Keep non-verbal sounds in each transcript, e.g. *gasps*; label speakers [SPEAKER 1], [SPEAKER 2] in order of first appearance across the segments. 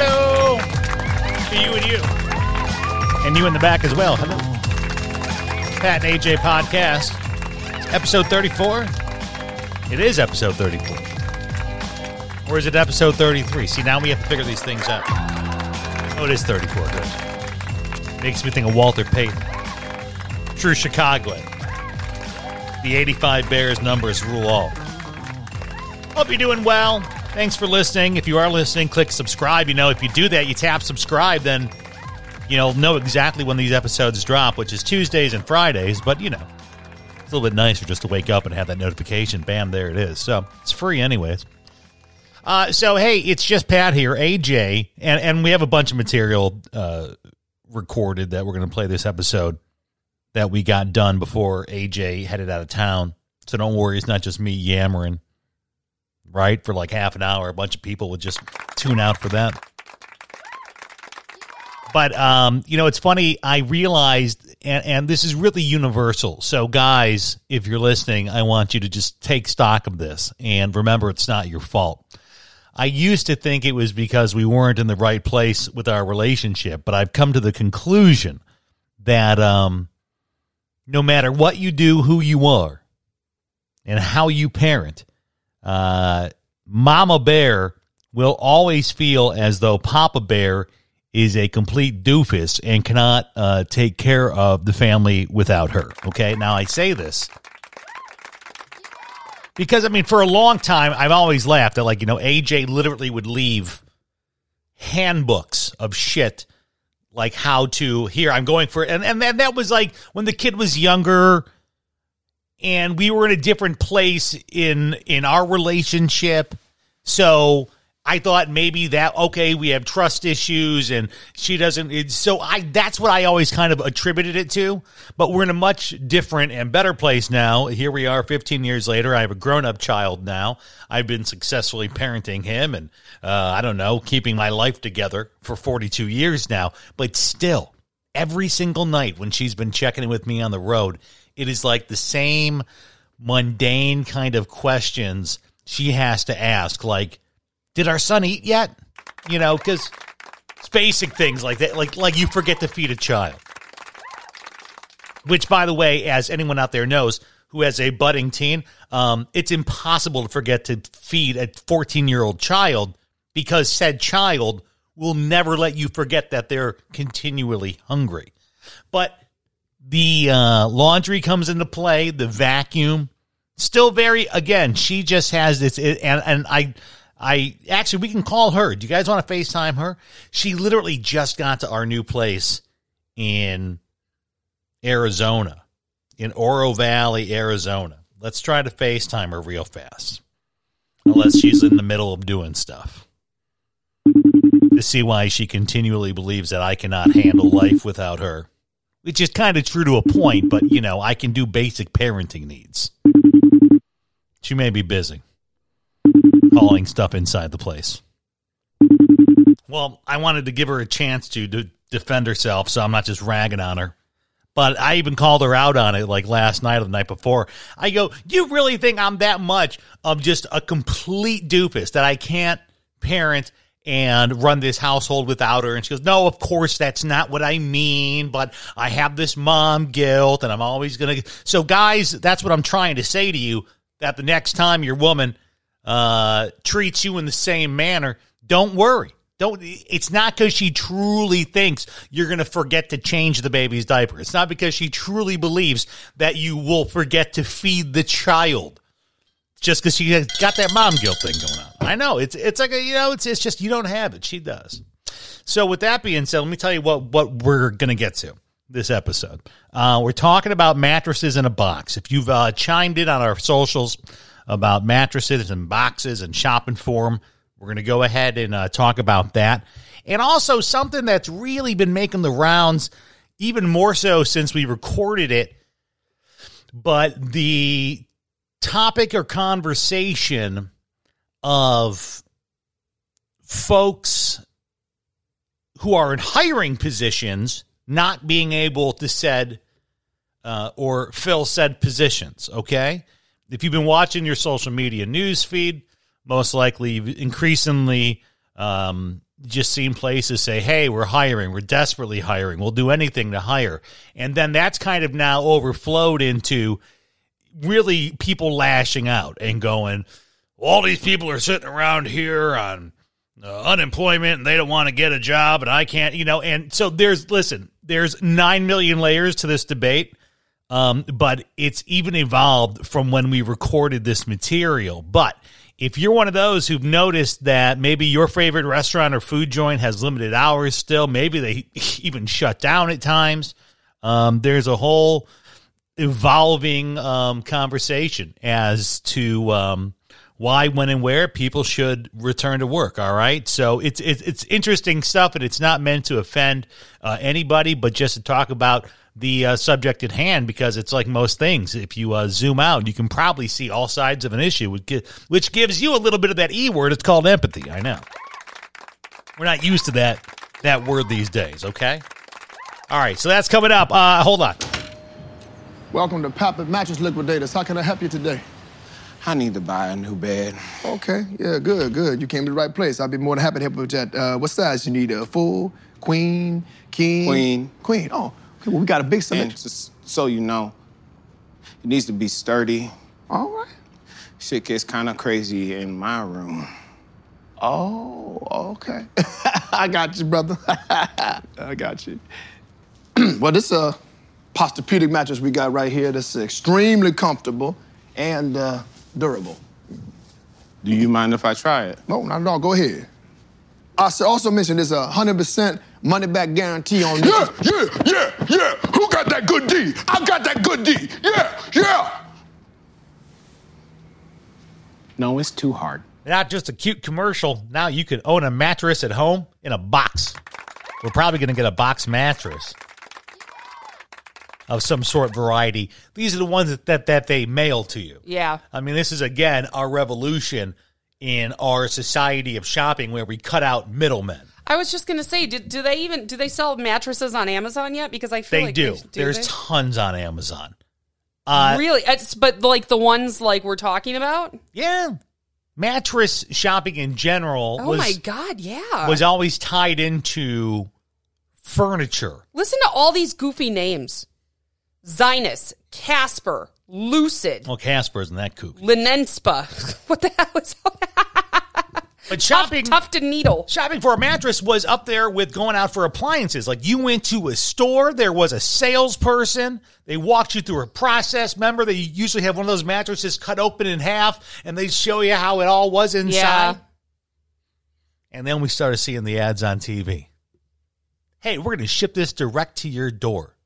[SPEAKER 1] Hello. To you and you. And you in the back as well. Hello. Pat and AJ Podcast. It's episode 34. It is episode 34. Or is it episode 33? See, now we have to figure these things out. Oh, it is 34. Good. Makes me think of Walter Payton. True Chicago. The 85 Bears numbers rule all. Hope you're doing well. Thanks for listening. If you are listening, click subscribe. You know, if you do that, you tap subscribe, then you'll know exactly when these episodes drop, which is Tuesdays and Fridays. But, you know, it's a little bit nicer just to wake up and have that notification. Bam, there it is. So it's free, anyways. Uh, so, hey, it's just Pat here, AJ, and, and we have a bunch of material uh, recorded that we're going to play this episode that we got done before AJ headed out of town. So don't worry, it's not just me yammering right? For like half an hour, a bunch of people would just tune out for that. But um, you know, it's funny. I realized, and, and this is really universal. So, guys, if you're listening, I want you to just take stock of this and remember, it's not your fault. I used to think it was because we weren't in the right place with our relationship, but I've come to the conclusion that um, no matter what you do, who you are, and how you parent, uh, Mama Bear will always feel as though Papa Bear is a complete doofus and cannot uh, take care of the family without her. Okay, now I say this because I mean, for a long time, I've always laughed at like you know AJ literally would leave handbooks of shit like how to here I'm going for and and that was like when the kid was younger and we were in a different place in in our relationship so I thought maybe that okay, we have trust issues and she doesn't so I that's what I always kind of attributed it to, but we're in a much different and better place now. Here we are 15 years later. I have a grown-up child now. I've been successfully parenting him and uh, I don't know, keeping my life together for 42 years now, but still every single night when she's been checking in with me on the road, it is like the same mundane kind of questions she has to ask like did our son eat yet? You know, because it's basic things like that, like like you forget to feed a child. Which, by the way, as anyone out there knows who has a budding teen, um, it's impossible to forget to feed a 14 year old child because said child will never let you forget that they're continually hungry. But the uh, laundry comes into play, the vacuum, still very again. She just has this, and and I I actually we can call her. Do you guys want to FaceTime her? She literally just got to our new place in Arizona, in Oro Valley, Arizona. Let's try to FaceTime her real fast. Unless she's in the middle of doing stuff. To see why she continually believes that I cannot handle life without her. Which is kind of true to a point, but you know, I can do basic parenting needs. She may be busy hauling stuff inside the place. Well, I wanted to give her a chance to, to defend herself, so I'm not just ragging on her. But I even called her out on it like last night or the night before. I go, You really think I'm that much of just a complete doofus that I can't parent and run this household without her? And she goes, No, of course, that's not what I mean, but I have this mom guilt and I'm always going to. So, guys, that's what I'm trying to say to you that the next time your woman uh, treats you in the same manner, don't worry. Don't. It's not because she truly thinks you're going to forget to change the baby's diaper. It's not because she truly believes that you will forget to feed the child. Just because she got that mom guilt thing going on. I know it's it's like a, you know it's it's just you don't have it. She does. So with that being said, let me tell you what what we're to get to this episode. Uh, we're talking about mattresses in a box. If you've uh, chimed in on our socials about mattresses and boxes and shopping for them. We're to go ahead and uh, talk about that. And also something that's really been making the rounds, even more so since we recorded it. But the topic or conversation of folks who are in hiring positions not being able to said uh, or fill said positions. Okay, if you've been watching your social media news feed, most likely you've increasingly um, just seen places say, "Hey, we're hiring. We're desperately hiring. We'll do anything to hire," and then that's kind of now overflowed into really people lashing out and going, "All these people are sitting around here on." uh, unemployment and they don't want to get a job and I can't, you know, and so there's listen, there's 9 million layers to this debate. Um, but it's even evolved from when we recorded this material. But if you're one of those who've noticed that maybe your favorite restaurant or food joint has limited hours still, maybe they *laughs* even shut down at times. Um, there's a whole evolving um, conversation as to um, why, when, and where people should return to work. All right, so it's it's, it's interesting stuff, and it's not meant to offend uh, anybody, but just to talk about the uh, subject at hand because it's like most things. If you uh, zoom out, you can probably see all sides of an issue, which gives you a little bit of that e word. It's called empathy. I know we're not used to that that word these days. Okay. All right, so that's coming up. Uh, hold on.
[SPEAKER 2] Welcome to Papa Mattress Liquidators. How can I help you today?
[SPEAKER 3] I need to buy a new bed.
[SPEAKER 2] Okay, yeah, good, good. You came to the right place. I'll be more than happy to help you with that. Uh, what size you need? A full, queen, king?
[SPEAKER 3] Queen.
[SPEAKER 2] Queen. Oh, okay. Well, we got a big selection.
[SPEAKER 3] just so you know, it needs to be sturdy.
[SPEAKER 2] All right.
[SPEAKER 3] Shit gets kind of crazy in my room.
[SPEAKER 2] Oh, okay. *laughs* I got you, brother. *laughs* I got you. *clears throat* well, this uh, Posturepedic mattress we got right here. That's extremely comfortable and uh, durable.
[SPEAKER 3] Do you mind if I try it?
[SPEAKER 2] No, not at all. Go ahead. I should also mention there's a 100% money back guarantee on this.
[SPEAKER 4] Yeah, yeah, yeah, yeah. Who got that good D? I got that good D. Yeah, yeah.
[SPEAKER 3] No, it's too hard.
[SPEAKER 1] Not just a cute commercial. Now you can own a mattress at home in a box. We're probably going to get a box mattress of some sort variety. These are the ones that, that, that they mail to you.
[SPEAKER 5] Yeah.
[SPEAKER 1] I mean, this is again our revolution in our society of shopping where we cut out middlemen.
[SPEAKER 5] I was just gonna say, do, do they even do they sell mattresses on Amazon yet? Because I feel
[SPEAKER 1] They
[SPEAKER 5] like
[SPEAKER 1] do.
[SPEAKER 5] They, do
[SPEAKER 1] There's
[SPEAKER 5] they?
[SPEAKER 1] tons on Amazon. Uh,
[SPEAKER 5] really, it's, but like the ones like we're talking about.
[SPEAKER 1] yeah. Mattress shopping in general
[SPEAKER 5] Oh
[SPEAKER 1] was
[SPEAKER 5] my god, yeah.
[SPEAKER 1] was always tied into furniture.
[SPEAKER 5] Listen to all these goofy names: Zinus, Casper, Lucid,
[SPEAKER 1] Well, Casper isn't that kooky.
[SPEAKER 5] Linenspa. *laughs* what the hell is
[SPEAKER 1] that?
[SPEAKER 5] But
[SPEAKER 1] shopping
[SPEAKER 5] tough to needle?
[SPEAKER 1] shopping for a mattress was up there with going out for appliances. Like you went to a store, there was a salesperson. They walked you through a process. Remember, they usually have one of those mattresses cut open in half, and they show you how it all was inside.
[SPEAKER 5] Yeah.
[SPEAKER 1] And then we started seeing the ads on TV. Hey, we're going to ship this direct to your door.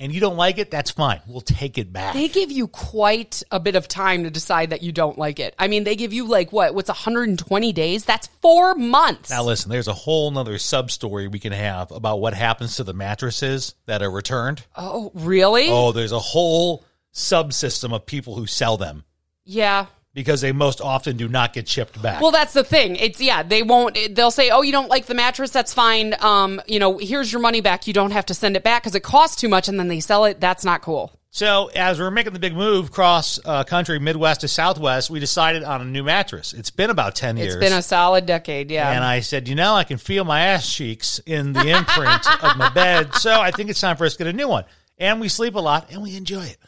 [SPEAKER 1] And you don't like it? That's fine. We'll take it back.
[SPEAKER 5] They give you quite a bit of time to decide that you don't like it. I mean, they give you like what? What's 120 days? That's four months.
[SPEAKER 1] Now, listen, there's a whole nother sub story we can have about what happens to the mattresses that are returned.
[SPEAKER 5] oh, really?
[SPEAKER 1] Oh, there's a whole subsystem of people who sell them
[SPEAKER 5] Yeah.
[SPEAKER 1] Because they most often do not get shipped back.
[SPEAKER 5] Well, that's the thing. It's yeah, they won't. They'll say, "Oh, you don't like the mattress? That's fine. Um, you know, here's your money back. You don't have to send it back because it costs too much." And then they sell it. That's not cool.
[SPEAKER 1] so, as we're making the big move cross uh, country, Midwest to Southwest, we decided on a new mattress. It's been about 10 years.
[SPEAKER 5] It's been a solid decade. Yeah.
[SPEAKER 1] and I said, you know, I can feel my ass cheeks in the imprint of my bed. So I think it's time for us to get a new one. And we sleep a lot and we enjoy it.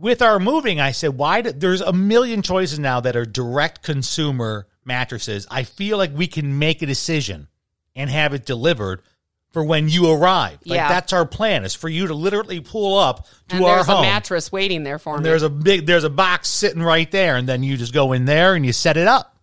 [SPEAKER 1] With our moving, I said, why? Do, there's a million choices now that are direct consumer mattresses. I feel like we can make a decision and have it delivered for when you arrive. Like
[SPEAKER 5] Yeah.
[SPEAKER 1] that's our plan is for you to literally pull up to
[SPEAKER 5] and
[SPEAKER 1] our
[SPEAKER 5] there's
[SPEAKER 1] home.
[SPEAKER 5] a mattress waiting there for
[SPEAKER 1] and
[SPEAKER 5] me.
[SPEAKER 1] there's a big there's a box sitting right there and then you just go in there and you set it up.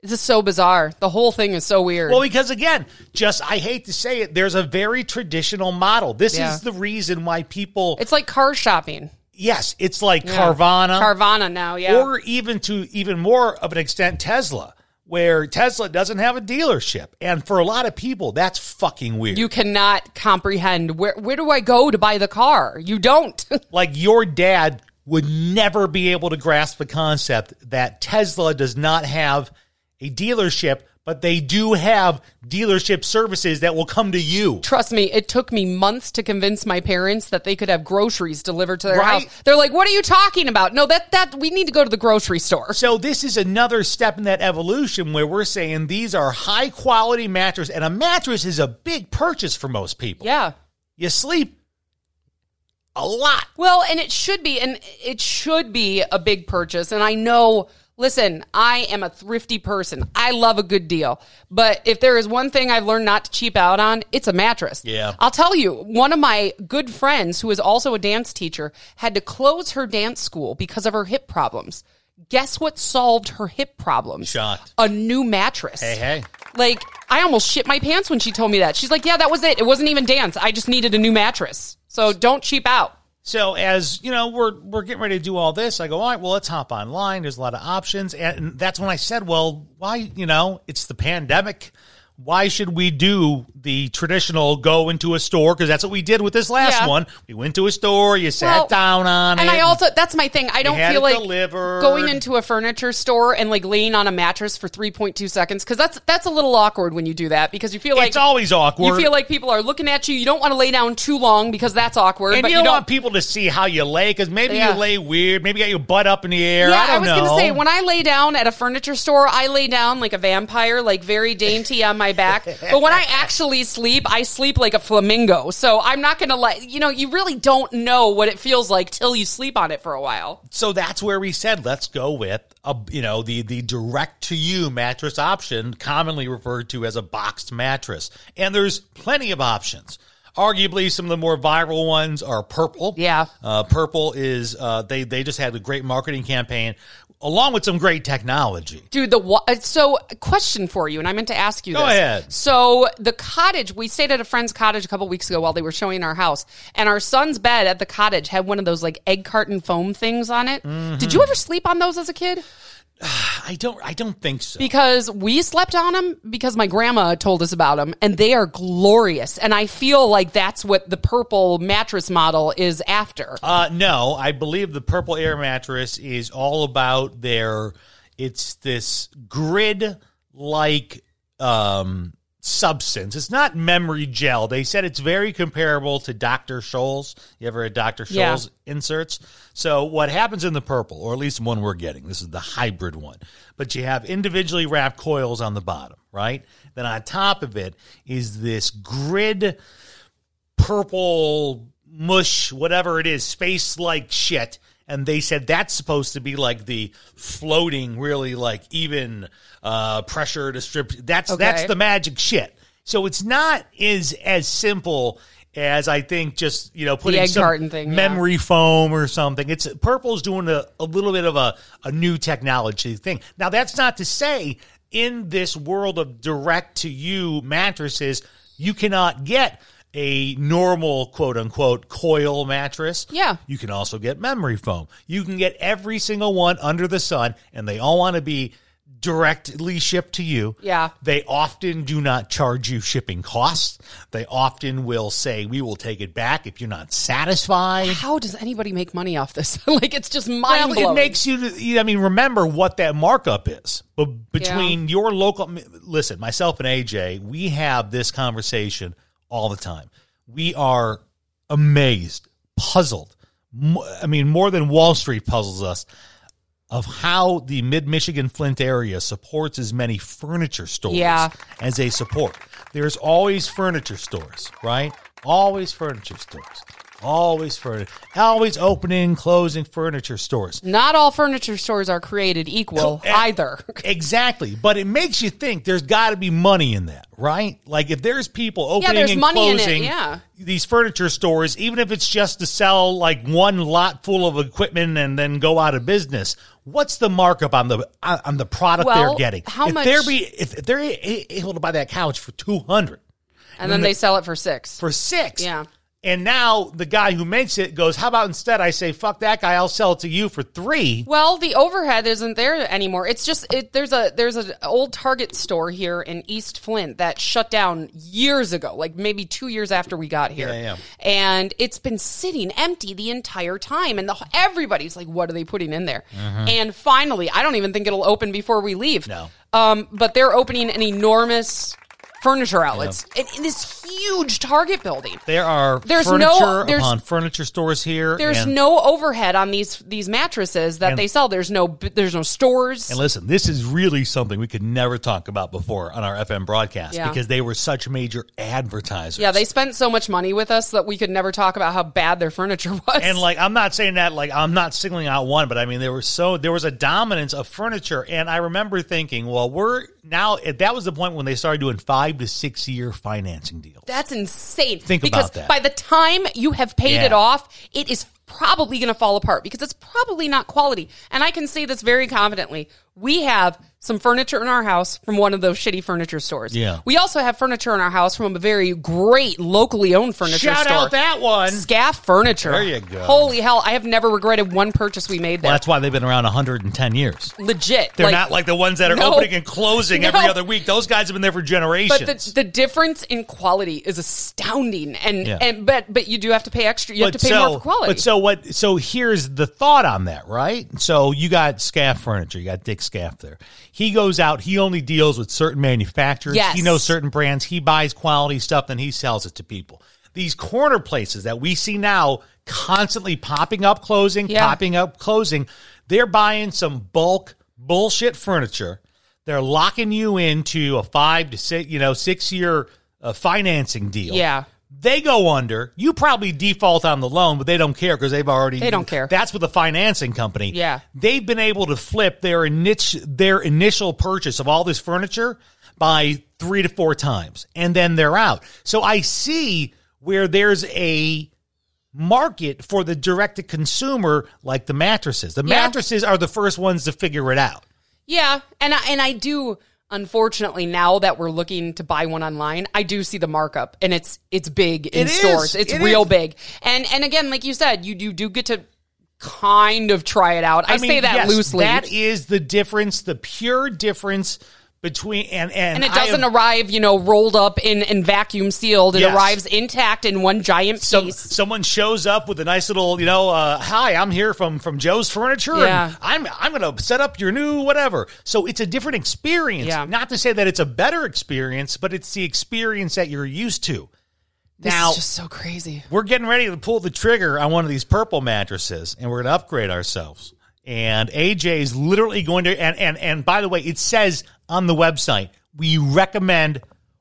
[SPEAKER 5] this is so bizarre. The whole thing is so weird.
[SPEAKER 1] Well, because again, just I hate to say it, there's a very traditional model. This
[SPEAKER 5] Yeah.
[SPEAKER 1] is the reason why people.
[SPEAKER 5] it's like car shopping.
[SPEAKER 1] Yes, it's like
[SPEAKER 5] Yeah.
[SPEAKER 1] Carvana,
[SPEAKER 5] Carvana now. Yeah.
[SPEAKER 1] or even to even more of an extent Tesla, where Tesla doesn't have a dealership. And for a lot of people, that's fucking weird.
[SPEAKER 5] You cannot comprehend where where do I go to buy the car? You don't. *laughs*
[SPEAKER 1] like your dad would never be able to grasp the concept that Tesla does not have a dealership, but they do have dealership services that will come to you.
[SPEAKER 5] Trust me, it took me months to convince my parents that they could have groceries delivered to their
[SPEAKER 1] Right.
[SPEAKER 5] house. They're like, "What are you talking about?" No, that that we need to go to the grocery store.
[SPEAKER 1] So this is another step in that evolution where we're saying these are high quality mattress and a mattress is a big purchase for most people.
[SPEAKER 5] Yeah.
[SPEAKER 1] You sleep a lot.
[SPEAKER 5] Well, and it should be, and it should be a big purchase. And I know, listen, I am a thrifty person. I love a good deal. But if there is one thing I've learned not to cheap out on, it's a mattress.
[SPEAKER 1] Yeah.
[SPEAKER 5] I'll tell you, one of my good friends, who is also a dance teacher, had to close her dance school because of her hip problems. Guess what solved her hip problems?
[SPEAKER 1] Shocked.
[SPEAKER 5] A new mattress.
[SPEAKER 1] Hey, hey.
[SPEAKER 5] Like, I almost shit my pants when she told me that. She's like, yeah, that was it. It wasn't even dance. I just needed a new mattress. So don't cheap out.
[SPEAKER 1] So as you know, we're we're getting ready to do all this. I go, all right, well, let's hop online. There's a lot of options, and that's when I said, well, why? You know, it's the pandemic. Why should we do the traditional go into a store? Because that's what we did with this last
[SPEAKER 5] Yeah.
[SPEAKER 1] one. We went to a store. You sat
[SPEAKER 5] Well,
[SPEAKER 1] down on
[SPEAKER 5] and
[SPEAKER 1] it.
[SPEAKER 5] And I also that's my thing. I don't feel like
[SPEAKER 1] delivered.
[SPEAKER 5] going into a furniture store and like laying on a mattress for three point two seconds because that's that's a little awkward when you do that because you feel like
[SPEAKER 1] it's always awkward.
[SPEAKER 5] You feel like people are looking at you. You don't want to lay down too long because that's awkward.
[SPEAKER 1] and
[SPEAKER 5] but
[SPEAKER 1] you don't want people to see how you lay because maybe
[SPEAKER 5] Yeah.
[SPEAKER 1] you lay weird. Maybe you got your butt up in the air.
[SPEAKER 5] Yeah,
[SPEAKER 1] I don't
[SPEAKER 5] was gonna say when I lay down at a furniture store, I lay down like a vampire, like very dainty on my back. But when I *laughs* actually sleep, I sleep like a flamingo. So I'm not gonna let you know. You really don't know what it feels like till you sleep on it for a while.
[SPEAKER 1] so that's where we said let's go with a you know the the direct to you mattress option commonly referred to as a boxed mattress and there's plenty of options arguably some of the more viral ones are purple
[SPEAKER 5] Yeah.
[SPEAKER 1] uh, purple is uh, they they just had a great marketing campaign along with some great technology
[SPEAKER 5] Dude, the wa- uh, so question for you, and I meant to ask you
[SPEAKER 1] Go
[SPEAKER 5] this.
[SPEAKER 1] ahead.
[SPEAKER 5] So the cottage, we stayed at a friend's cottage a couple weeks ago while they were showing our house, and our son's bed at the cottage had one of those like egg carton foam things on it.
[SPEAKER 1] Mm-hmm.
[SPEAKER 5] Did you ever sleep on those as a kid? *sighs*
[SPEAKER 1] i don't i don't think so
[SPEAKER 5] Because we slept on them because my grandma told us about them, and they are glorious. And I feel like that's what the purple mattress model is after.
[SPEAKER 1] Uh, no, I believe the Purple Air mattress is all about their. It's this grid like um, substance. It's not memory gel. They said it's very comparable to Dr. Scholl's. You ever had Dr.
[SPEAKER 5] Yeah.
[SPEAKER 1] Scholl's inserts? So what happens in the purple, or at least one we're getting, this is the hybrid one, but you have individually wrapped coils on the bottom, right? Then on top of it is this grid purple mush, whatever it is, space like shit. And they said that's supposed to be like the floating, really like even uh, pressure distribute. That's
[SPEAKER 5] Okay.
[SPEAKER 1] that's the magic shit. So it's not is as simple as I think just you know putting some
[SPEAKER 5] thing, yeah.
[SPEAKER 1] memory foam or something. It's purple's doing a, a little bit of a, a new technology thing. Now that's not to say in this world of direct to you mattresses, you cannot get a normal quote unquote coil mattress.
[SPEAKER 5] Yeah.
[SPEAKER 1] You can also get memory foam. You can get every single one under the sun, and they all want to be directly shipped to you.
[SPEAKER 5] Yeah.
[SPEAKER 1] They often do not charge you shipping costs. They often will say, we will take it back if you're not satisfied.
[SPEAKER 5] How does anybody make money off this? *laughs* like it's just mind
[SPEAKER 1] Well,
[SPEAKER 5] blowing.
[SPEAKER 1] it makes you, you- I mean, remember what that markup is. But between your local, listen, myself and AJ, we have this conversation all the time. We are amazed, puzzled. I mean, more than Wall Street puzzles us of how the mid Michigan Flint area supports as many furniture stores
[SPEAKER 5] Yeah.
[SPEAKER 1] as they support. There's always furniture stores, right? Always furniture stores. Always furniture. Always opening, closing furniture stores.
[SPEAKER 5] Not all furniture stores are created equal
[SPEAKER 1] Co- eh,
[SPEAKER 5] either.
[SPEAKER 1] Exactly. But it makes you think there's got to be money in that, right? Like if there's people opening
[SPEAKER 5] there's
[SPEAKER 1] and
[SPEAKER 5] in it,
[SPEAKER 1] closing
[SPEAKER 5] yeah.
[SPEAKER 1] these furniture stores, even if it's just to sell like one lot full of equipment and then go out of business, what's the markup on the uh, on the product
[SPEAKER 5] Well,
[SPEAKER 1] they're getting?
[SPEAKER 5] how
[SPEAKER 1] if
[SPEAKER 5] much-
[SPEAKER 1] they're be if they're able to buy that couch for two hundred
[SPEAKER 5] and then they sell it for six.
[SPEAKER 1] for six,
[SPEAKER 5] Yeah.
[SPEAKER 1] And now the guy who makes it goes, How about instead I say, fuck that guy, I'll sell it to you for three.
[SPEAKER 5] Well, the overhead isn't there anymore. It's just it, there's a there's an old Target store here in East Flint that shut down years ago, like maybe two years after we got here.
[SPEAKER 1] Yeah, yeah.
[SPEAKER 5] And it's been sitting empty the entire time, and the, everybody's like, "What are they putting in there?" And finally, I don't even think it'll open before we leave.
[SPEAKER 1] No.
[SPEAKER 5] Um, but they're opening an enormous furniture outlets in, in this huge Target building.
[SPEAKER 1] There are
[SPEAKER 5] There's
[SPEAKER 1] furniture
[SPEAKER 5] no- there's-
[SPEAKER 1] upon furniture stores here.
[SPEAKER 5] There's no overhead on these these mattresses that
[SPEAKER 1] And-
[SPEAKER 5] they sell. There's no there's no stores.
[SPEAKER 1] And listen, this is really something we could never talk about before on our FM broadcast
[SPEAKER 5] Yeah.
[SPEAKER 1] because they were such major advertisers.
[SPEAKER 5] Yeah, they spent so much money with us that we could never talk about how bad their furniture *laughs* was.
[SPEAKER 1] and like I'm not saying that like I'm not singling out one, but I mean there was so there was a dominance of furniture, and I remember thinking, well, we're now that was the point when they started doing five to six year financing deal.
[SPEAKER 5] That's insane.
[SPEAKER 1] Think
[SPEAKER 5] because
[SPEAKER 1] about that.
[SPEAKER 5] by the time you have paid
[SPEAKER 1] Yeah.
[SPEAKER 5] it off, it is probably going to fall apart because it's probably not quality. And I can say this very confidently. We have some furniture in our house from one of those shitty furniture stores.
[SPEAKER 1] Yeah.
[SPEAKER 5] We also have furniture in our house from a very great locally owned furniture store.
[SPEAKER 1] Shout
[SPEAKER 5] store.
[SPEAKER 1] out that one.
[SPEAKER 5] Skaff Furniture.
[SPEAKER 1] There you go.
[SPEAKER 5] Holy hell, I have never regretted one purchase we made there.
[SPEAKER 1] Well, that's why they've been around 110 years.
[SPEAKER 5] Legit.
[SPEAKER 1] They're not like the ones that are
[SPEAKER 5] No.
[SPEAKER 1] opening and closing every other week. Those guys have been there for generations.
[SPEAKER 5] But the, the difference in quality is astounding, and
[SPEAKER 1] Yeah.
[SPEAKER 5] and but but you do have to pay extra. You have to pay more for quality.
[SPEAKER 1] But so what? So here's the thought on that, right? So you got Skaff Furniture, you got Dick Skaff there. He goes out. He only deals with certain manufacturers.
[SPEAKER 5] Yes.
[SPEAKER 1] He knows certain brands. He buys quality stuff, then he sells it to people. These corner places that we see now constantly popping up, closing,
[SPEAKER 5] Yeah.
[SPEAKER 1] popping up, closing. They're buying some bulk bullshit furniture. They're locking you into a five to six, you know, six year uh, financing deal.
[SPEAKER 5] Yeah.
[SPEAKER 1] They go under. You probably default on the loan, but they don't care because they've already.
[SPEAKER 5] They don't care.
[SPEAKER 1] That's with the financing company.
[SPEAKER 5] Yeah.
[SPEAKER 1] They've been able to flip their niche, their initial purchase of all this furniture by three to four times, and then they're out. So I see where there's a market for the direct to consumer, like the mattresses. The
[SPEAKER 5] Yeah.
[SPEAKER 1] mattresses are the first ones to figure it out.
[SPEAKER 5] yeah, and I, and I do. Unfortunately, now that we're looking to buy one online, I do see the markup, and it's it's big in
[SPEAKER 1] It is.
[SPEAKER 5] stores. It's
[SPEAKER 1] It
[SPEAKER 5] real
[SPEAKER 1] is.
[SPEAKER 5] big, and and again, like you said, you you do get to kind of try it out. I, say that
[SPEAKER 1] yes,
[SPEAKER 5] loosely.
[SPEAKER 1] That is the difference, the pure difference between and and,
[SPEAKER 5] and it doesn't
[SPEAKER 1] have-
[SPEAKER 5] arrive, you know, rolled up in and vacuum sealed. It
[SPEAKER 1] Yes.
[SPEAKER 5] arrives intact in one giant
[SPEAKER 1] some,
[SPEAKER 5] piece.
[SPEAKER 1] someone shows up with a nice little, you know, uh, hi, I'm here from from Joe's Furniture,
[SPEAKER 5] Yeah.
[SPEAKER 1] I'm I'm going to set up your new whatever. So it's a different experience.
[SPEAKER 5] Yeah.
[SPEAKER 1] Not to say that it's a better experience, but it's the experience that you're used to.
[SPEAKER 5] This
[SPEAKER 1] now
[SPEAKER 5] is just so crazy.
[SPEAKER 1] we're getting ready to pull the trigger on one of these purple mattresses, and we're going to upgrade ourselves. And AJ is literally going to, and and and by the way, it says on the website we recommend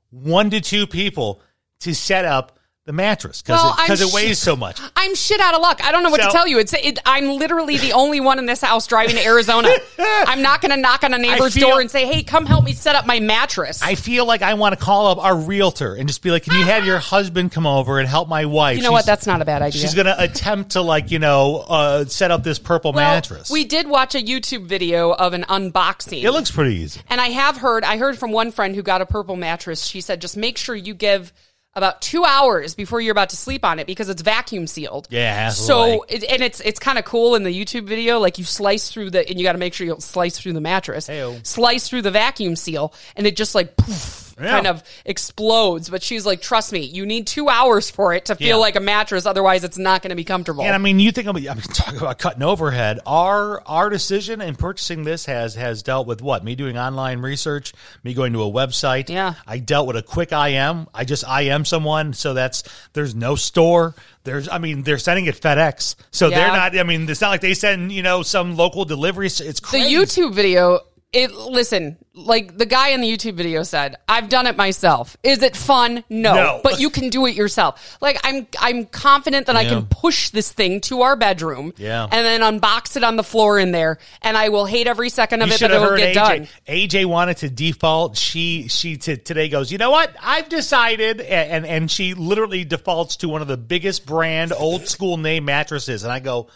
[SPEAKER 1] one to two people to set up the mattress because
[SPEAKER 5] Well,
[SPEAKER 1] it, 'cause
[SPEAKER 5] I'm
[SPEAKER 1] it weighs
[SPEAKER 5] sh-
[SPEAKER 1] so much.
[SPEAKER 5] I'm shit out of luck. I don't know what to tell you. It's it, I'm literally the only one in this house driving to Arizona. *laughs* I'm not going to knock on a neighbor's
[SPEAKER 1] feel-
[SPEAKER 5] door and say, "Hey, come help me set up my mattress."
[SPEAKER 1] I feel like I want to call up our realtor and just be like, "Can you have your *laughs* husband come over and help my wife?"
[SPEAKER 5] you know what?
[SPEAKER 1] She's-
[SPEAKER 5] That's not a bad idea.
[SPEAKER 1] She's going to attempt to like you know uh, set up this purple
[SPEAKER 5] well,
[SPEAKER 1] mattress.
[SPEAKER 5] we did watch a YouTube video of an unboxing.
[SPEAKER 1] it looks pretty easy.
[SPEAKER 5] And I have heard, I heard from one friend who got a purple mattress. She said, just make sure you give about two hours before you're about to sleep on it because it's vacuum sealed.
[SPEAKER 1] Yeah, it has a
[SPEAKER 5] So,
[SPEAKER 1] leg.
[SPEAKER 5] it, and it's it's kind of cool in the YouTube video. Like you slice through the, and you got to make sure you don't slice through the mattress.
[SPEAKER 1] Heyo.
[SPEAKER 5] Slice through the vacuum seal, and it just like poof,
[SPEAKER 1] Yeah.
[SPEAKER 5] kind of explodes. But she's like, trust me, you need two hours for it to feel
[SPEAKER 1] Yeah.
[SPEAKER 5] like a mattress. Otherwise, it's not going to be comfortable.
[SPEAKER 1] And I mean, you think about, I'm *laughs* talking about cutting overhead. Our our decision in purchasing this has has dealt with what? Me doing online research, me going to a website.
[SPEAKER 5] Yeah.
[SPEAKER 1] I dealt with a quick IM. I just IM someone, so that's there's no store. There's, I mean, they're sending it FedEx, so they're not. I mean, it's not like they send you know some local delivery. It's
[SPEAKER 5] the. YouTube video, it listen, like the guy in the YouTube video said, I've done it myself. Is it fun? No.
[SPEAKER 1] No.
[SPEAKER 5] But you can do it yourself. Like I'm I'm confident that I can push this thing to our bedroom
[SPEAKER 1] Yeah.
[SPEAKER 5] and then unbox it on the floor in there and I will hate every second of
[SPEAKER 1] You
[SPEAKER 5] it, but it will get
[SPEAKER 1] AJ.
[SPEAKER 5] done.
[SPEAKER 1] AJ wanted to default. She she t- today goes. You know what? I've decided, and and she literally defaults to one of the biggest brand old school name mattresses. And I go,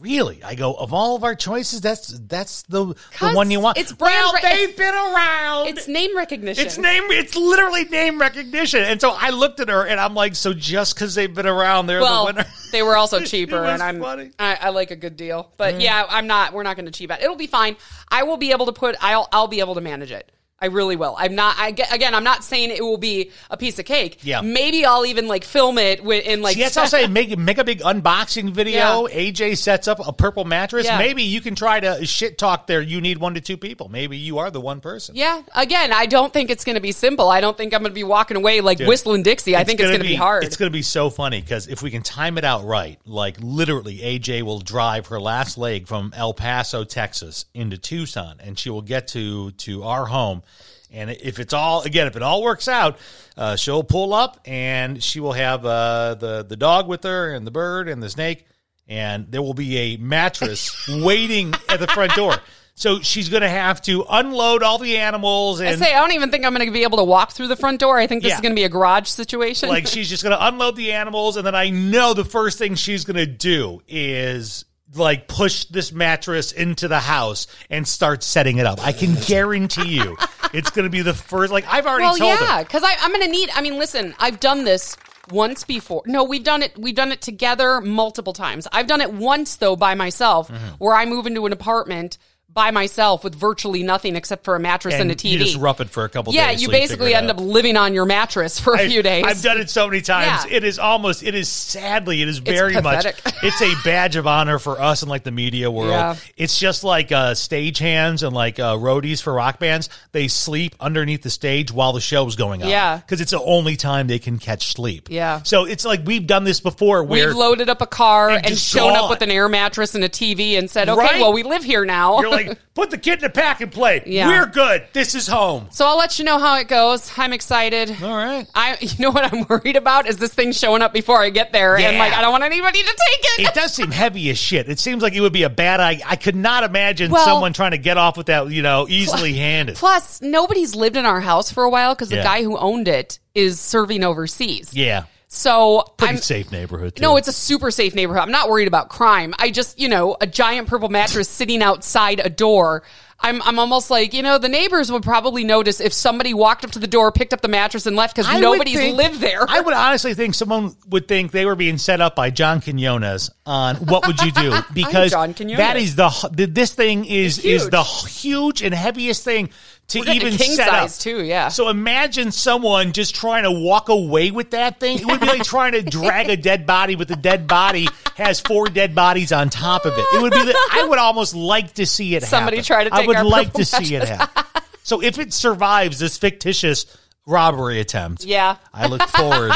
[SPEAKER 1] Really? I go, of all of our choices, that's that's the the one you want.
[SPEAKER 5] it's brand
[SPEAKER 1] well,
[SPEAKER 5] re-
[SPEAKER 1] they've been around.
[SPEAKER 5] It's name recognition.
[SPEAKER 1] It's name. It's literally name recognition. And so I looked at her and I'm like, so just because they've been around, they're
[SPEAKER 5] well,
[SPEAKER 1] the winner.
[SPEAKER 5] they were also *laughs* cheaper, and I'm
[SPEAKER 1] funny.
[SPEAKER 5] I, I like a good deal. But mm. yeah, I'm not. We're not going to cheap out. It'll be fine. I will be able to put. I'll I'll be able to manage it. I really will. I'm not. I again. I'm not saying it will be a piece of cake.
[SPEAKER 1] Yeah.
[SPEAKER 5] Maybe I'll even like film it with in like.
[SPEAKER 1] See, that's what I'm saying. *laughs* Make make a big unboxing video.
[SPEAKER 5] Yeah.
[SPEAKER 1] AJ sets up a purple mattress.
[SPEAKER 5] Yeah.
[SPEAKER 1] Maybe you can try to shit talk there. You need one to two people. Maybe you are the one person.
[SPEAKER 5] Yeah. Again, I don't think it's going to be simple. I don't think I'm going to be walking away like
[SPEAKER 1] Dude,
[SPEAKER 5] whistling Dixie. I think it's going to be hard.
[SPEAKER 1] It's going to be so funny because if we can time it out right, like literally, AJ will drive her last leg from El Paso, Texas, into Tucson, and she will get to to our home. And if it's all again, if it all works out, uh, she'll pull up and she will have uh, the the dog with her and the bird and the snake, and there will be a mattress *laughs* waiting at the front door. So she's going to have to unload all the animals
[SPEAKER 5] I say I don't even think I'm going to be able to walk through the front door. I think this
[SPEAKER 1] Yeah.
[SPEAKER 5] is going to be a garage situation.
[SPEAKER 1] like she's just gonna unload the animals and then i know the first thing she's gonna do is like push this mattress into the house and start setting it up i can guarantee you it's gonna be the first like i've already
[SPEAKER 5] well,
[SPEAKER 1] told
[SPEAKER 5] yeah, because I'm going to need. I mean, listen, I've done this once before. No, we've done it. We've done it together multiple times. I've done it once though by myself,
[SPEAKER 1] Mm-hmm.
[SPEAKER 5] where I move into an apartment by myself with virtually nothing except for a mattress and,
[SPEAKER 1] and
[SPEAKER 5] a TV.
[SPEAKER 1] you just rough it for a couple
[SPEAKER 5] yeah,
[SPEAKER 1] days
[SPEAKER 5] you
[SPEAKER 1] so
[SPEAKER 5] basically
[SPEAKER 1] it
[SPEAKER 5] end up living on your mattress for a
[SPEAKER 1] I-
[SPEAKER 5] few days.
[SPEAKER 1] I've done it so many times.
[SPEAKER 5] Yeah.
[SPEAKER 1] It is almost, it is sadly, it is very much, *laughs* it's a badge of honor for us in like the media world.
[SPEAKER 5] Yeah.
[SPEAKER 1] It's just like uh, stage hands and like uh, roadies for rock bands. They sleep underneath the stage while the show's going on.
[SPEAKER 5] Yeah.
[SPEAKER 1] Because it's the only time they can catch sleep.
[SPEAKER 5] Yeah.
[SPEAKER 1] So it's like we've done this before where
[SPEAKER 5] We've loaded up a car
[SPEAKER 1] And
[SPEAKER 5] and, shown
[SPEAKER 1] gone.
[SPEAKER 5] up with an air mattress and a TV and said, "Okay,
[SPEAKER 1] Right?
[SPEAKER 5] well, we live here now."
[SPEAKER 1] you're like, put the kid in the pack and play.
[SPEAKER 5] Yeah.
[SPEAKER 1] We're good. This is home.
[SPEAKER 5] so I'll let you know how it goes. I'm excited.
[SPEAKER 1] All right.
[SPEAKER 5] I, you know what I'm *laughs* worried about is this thing showing up before I get there, and like I don't want anybody to take it.
[SPEAKER 1] It does seem heavy as shit. It seems like it would be a bad idea. I could not imagine
[SPEAKER 5] Well-
[SPEAKER 1] someone trying to get off with that, you know, easily handed.
[SPEAKER 5] Plus, nobody's lived in our house for a while because
[SPEAKER 1] Yeah.
[SPEAKER 5] the guy who owned it is serving overseas.
[SPEAKER 1] Yeah.
[SPEAKER 5] So
[SPEAKER 1] Pretty
[SPEAKER 5] I'm
[SPEAKER 1] safe neighborhood. Too.
[SPEAKER 5] No, it's a super safe neighborhood. I'm not worried about crime. I just, you know, a giant purple mattress sitting outside a door. I'm, I'm almost like, you know, the neighbors would probably notice if somebody walked up to the door, picked up the mattress, and left because nobody's
[SPEAKER 1] think-
[SPEAKER 5] lived there.
[SPEAKER 1] I would honestly think someone would think they were being set up by John Quinones on what would you do *laughs* because
[SPEAKER 5] John
[SPEAKER 1] that is the the- this thing is is the huge and heaviest thing to even
[SPEAKER 5] king
[SPEAKER 1] set
[SPEAKER 5] size
[SPEAKER 1] up.
[SPEAKER 5] too, yeah.
[SPEAKER 1] So imagine someone just trying to walk away with that thing. It would be like trying to drag a dead body, but the dead body has four dead bodies on top of it. It would be. The, I would almost like to see it.
[SPEAKER 5] Somebody
[SPEAKER 1] happen.
[SPEAKER 5] try to
[SPEAKER 1] I would like to see it happen. So if it survives this fictitious robbery attempt,
[SPEAKER 5] yeah.
[SPEAKER 1] I look forward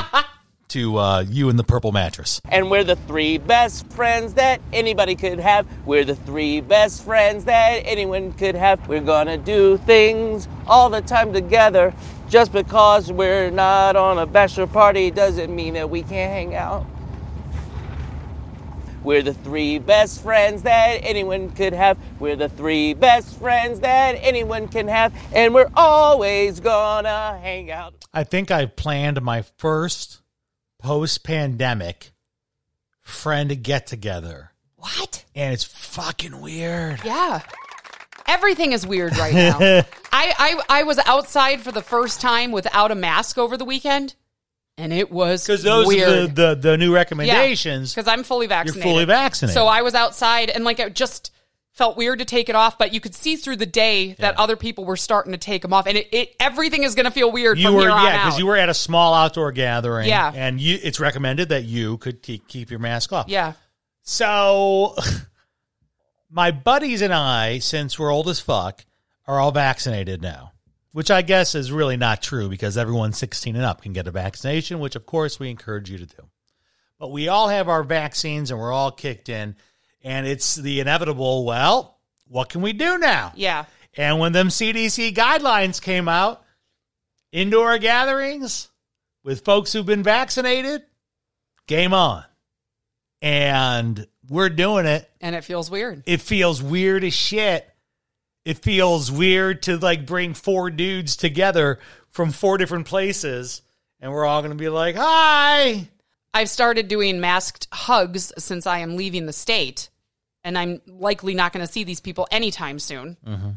[SPEAKER 1] to uh, you and the purple mattress.
[SPEAKER 6] And we're the three best friends that anybody could have. We're the three best friends that anyone could have. We're gonna do things all the time together. Just because we're not on a bachelor party doesn't mean that we can't hang out. We're the three best friends that anyone could have. We're the three best friends that anyone can have. And we're always gonna hang out.
[SPEAKER 1] I think I've planned my first post pandemic friend get together.
[SPEAKER 5] What?
[SPEAKER 1] And it's fucking weird.
[SPEAKER 5] Yeah. Everything is weird right now. *laughs* I, I I was outside for the first time without a mask over the weekend, and it was
[SPEAKER 1] Because those
[SPEAKER 5] weird.
[SPEAKER 1] are the, the, the new recommendations.
[SPEAKER 5] because I'm fully vaccinated.
[SPEAKER 1] You're fully vaccinated.
[SPEAKER 5] So I was outside and like it just felt weird to take it off, but you could see through the day that other people were starting to take them off, and it, it everything is going to feel weird
[SPEAKER 1] you
[SPEAKER 5] from
[SPEAKER 1] were
[SPEAKER 5] here on
[SPEAKER 1] yeah
[SPEAKER 5] out.
[SPEAKER 1] because you were at a small outdoor gathering
[SPEAKER 5] Yeah.
[SPEAKER 1] and you it's recommended that you could keep, keep your mask off
[SPEAKER 5] yeah.
[SPEAKER 1] so *laughs* my buddies and i since we're old as fuck are all vaccinated now which i guess is really not true because everyone 16 and up can get a vaccination which of course we encourage you to do but we all have our vaccines and we're all kicked in and it's the inevitable well what can we do now
[SPEAKER 5] Yeah.
[SPEAKER 1] and when them CDC guidelines came out, indoor gatherings with folks who've been vaccinated, game on. And we're doing it.
[SPEAKER 5] And it feels weird.
[SPEAKER 1] It feels weird as shit. It feels weird to like bring four dudes together from four different places and we're all going to be like, "Hi."
[SPEAKER 5] I've started doing masked hugs since I am leaving the state. And I'm likely not going to see these people anytime soon.
[SPEAKER 1] Mm-hmm.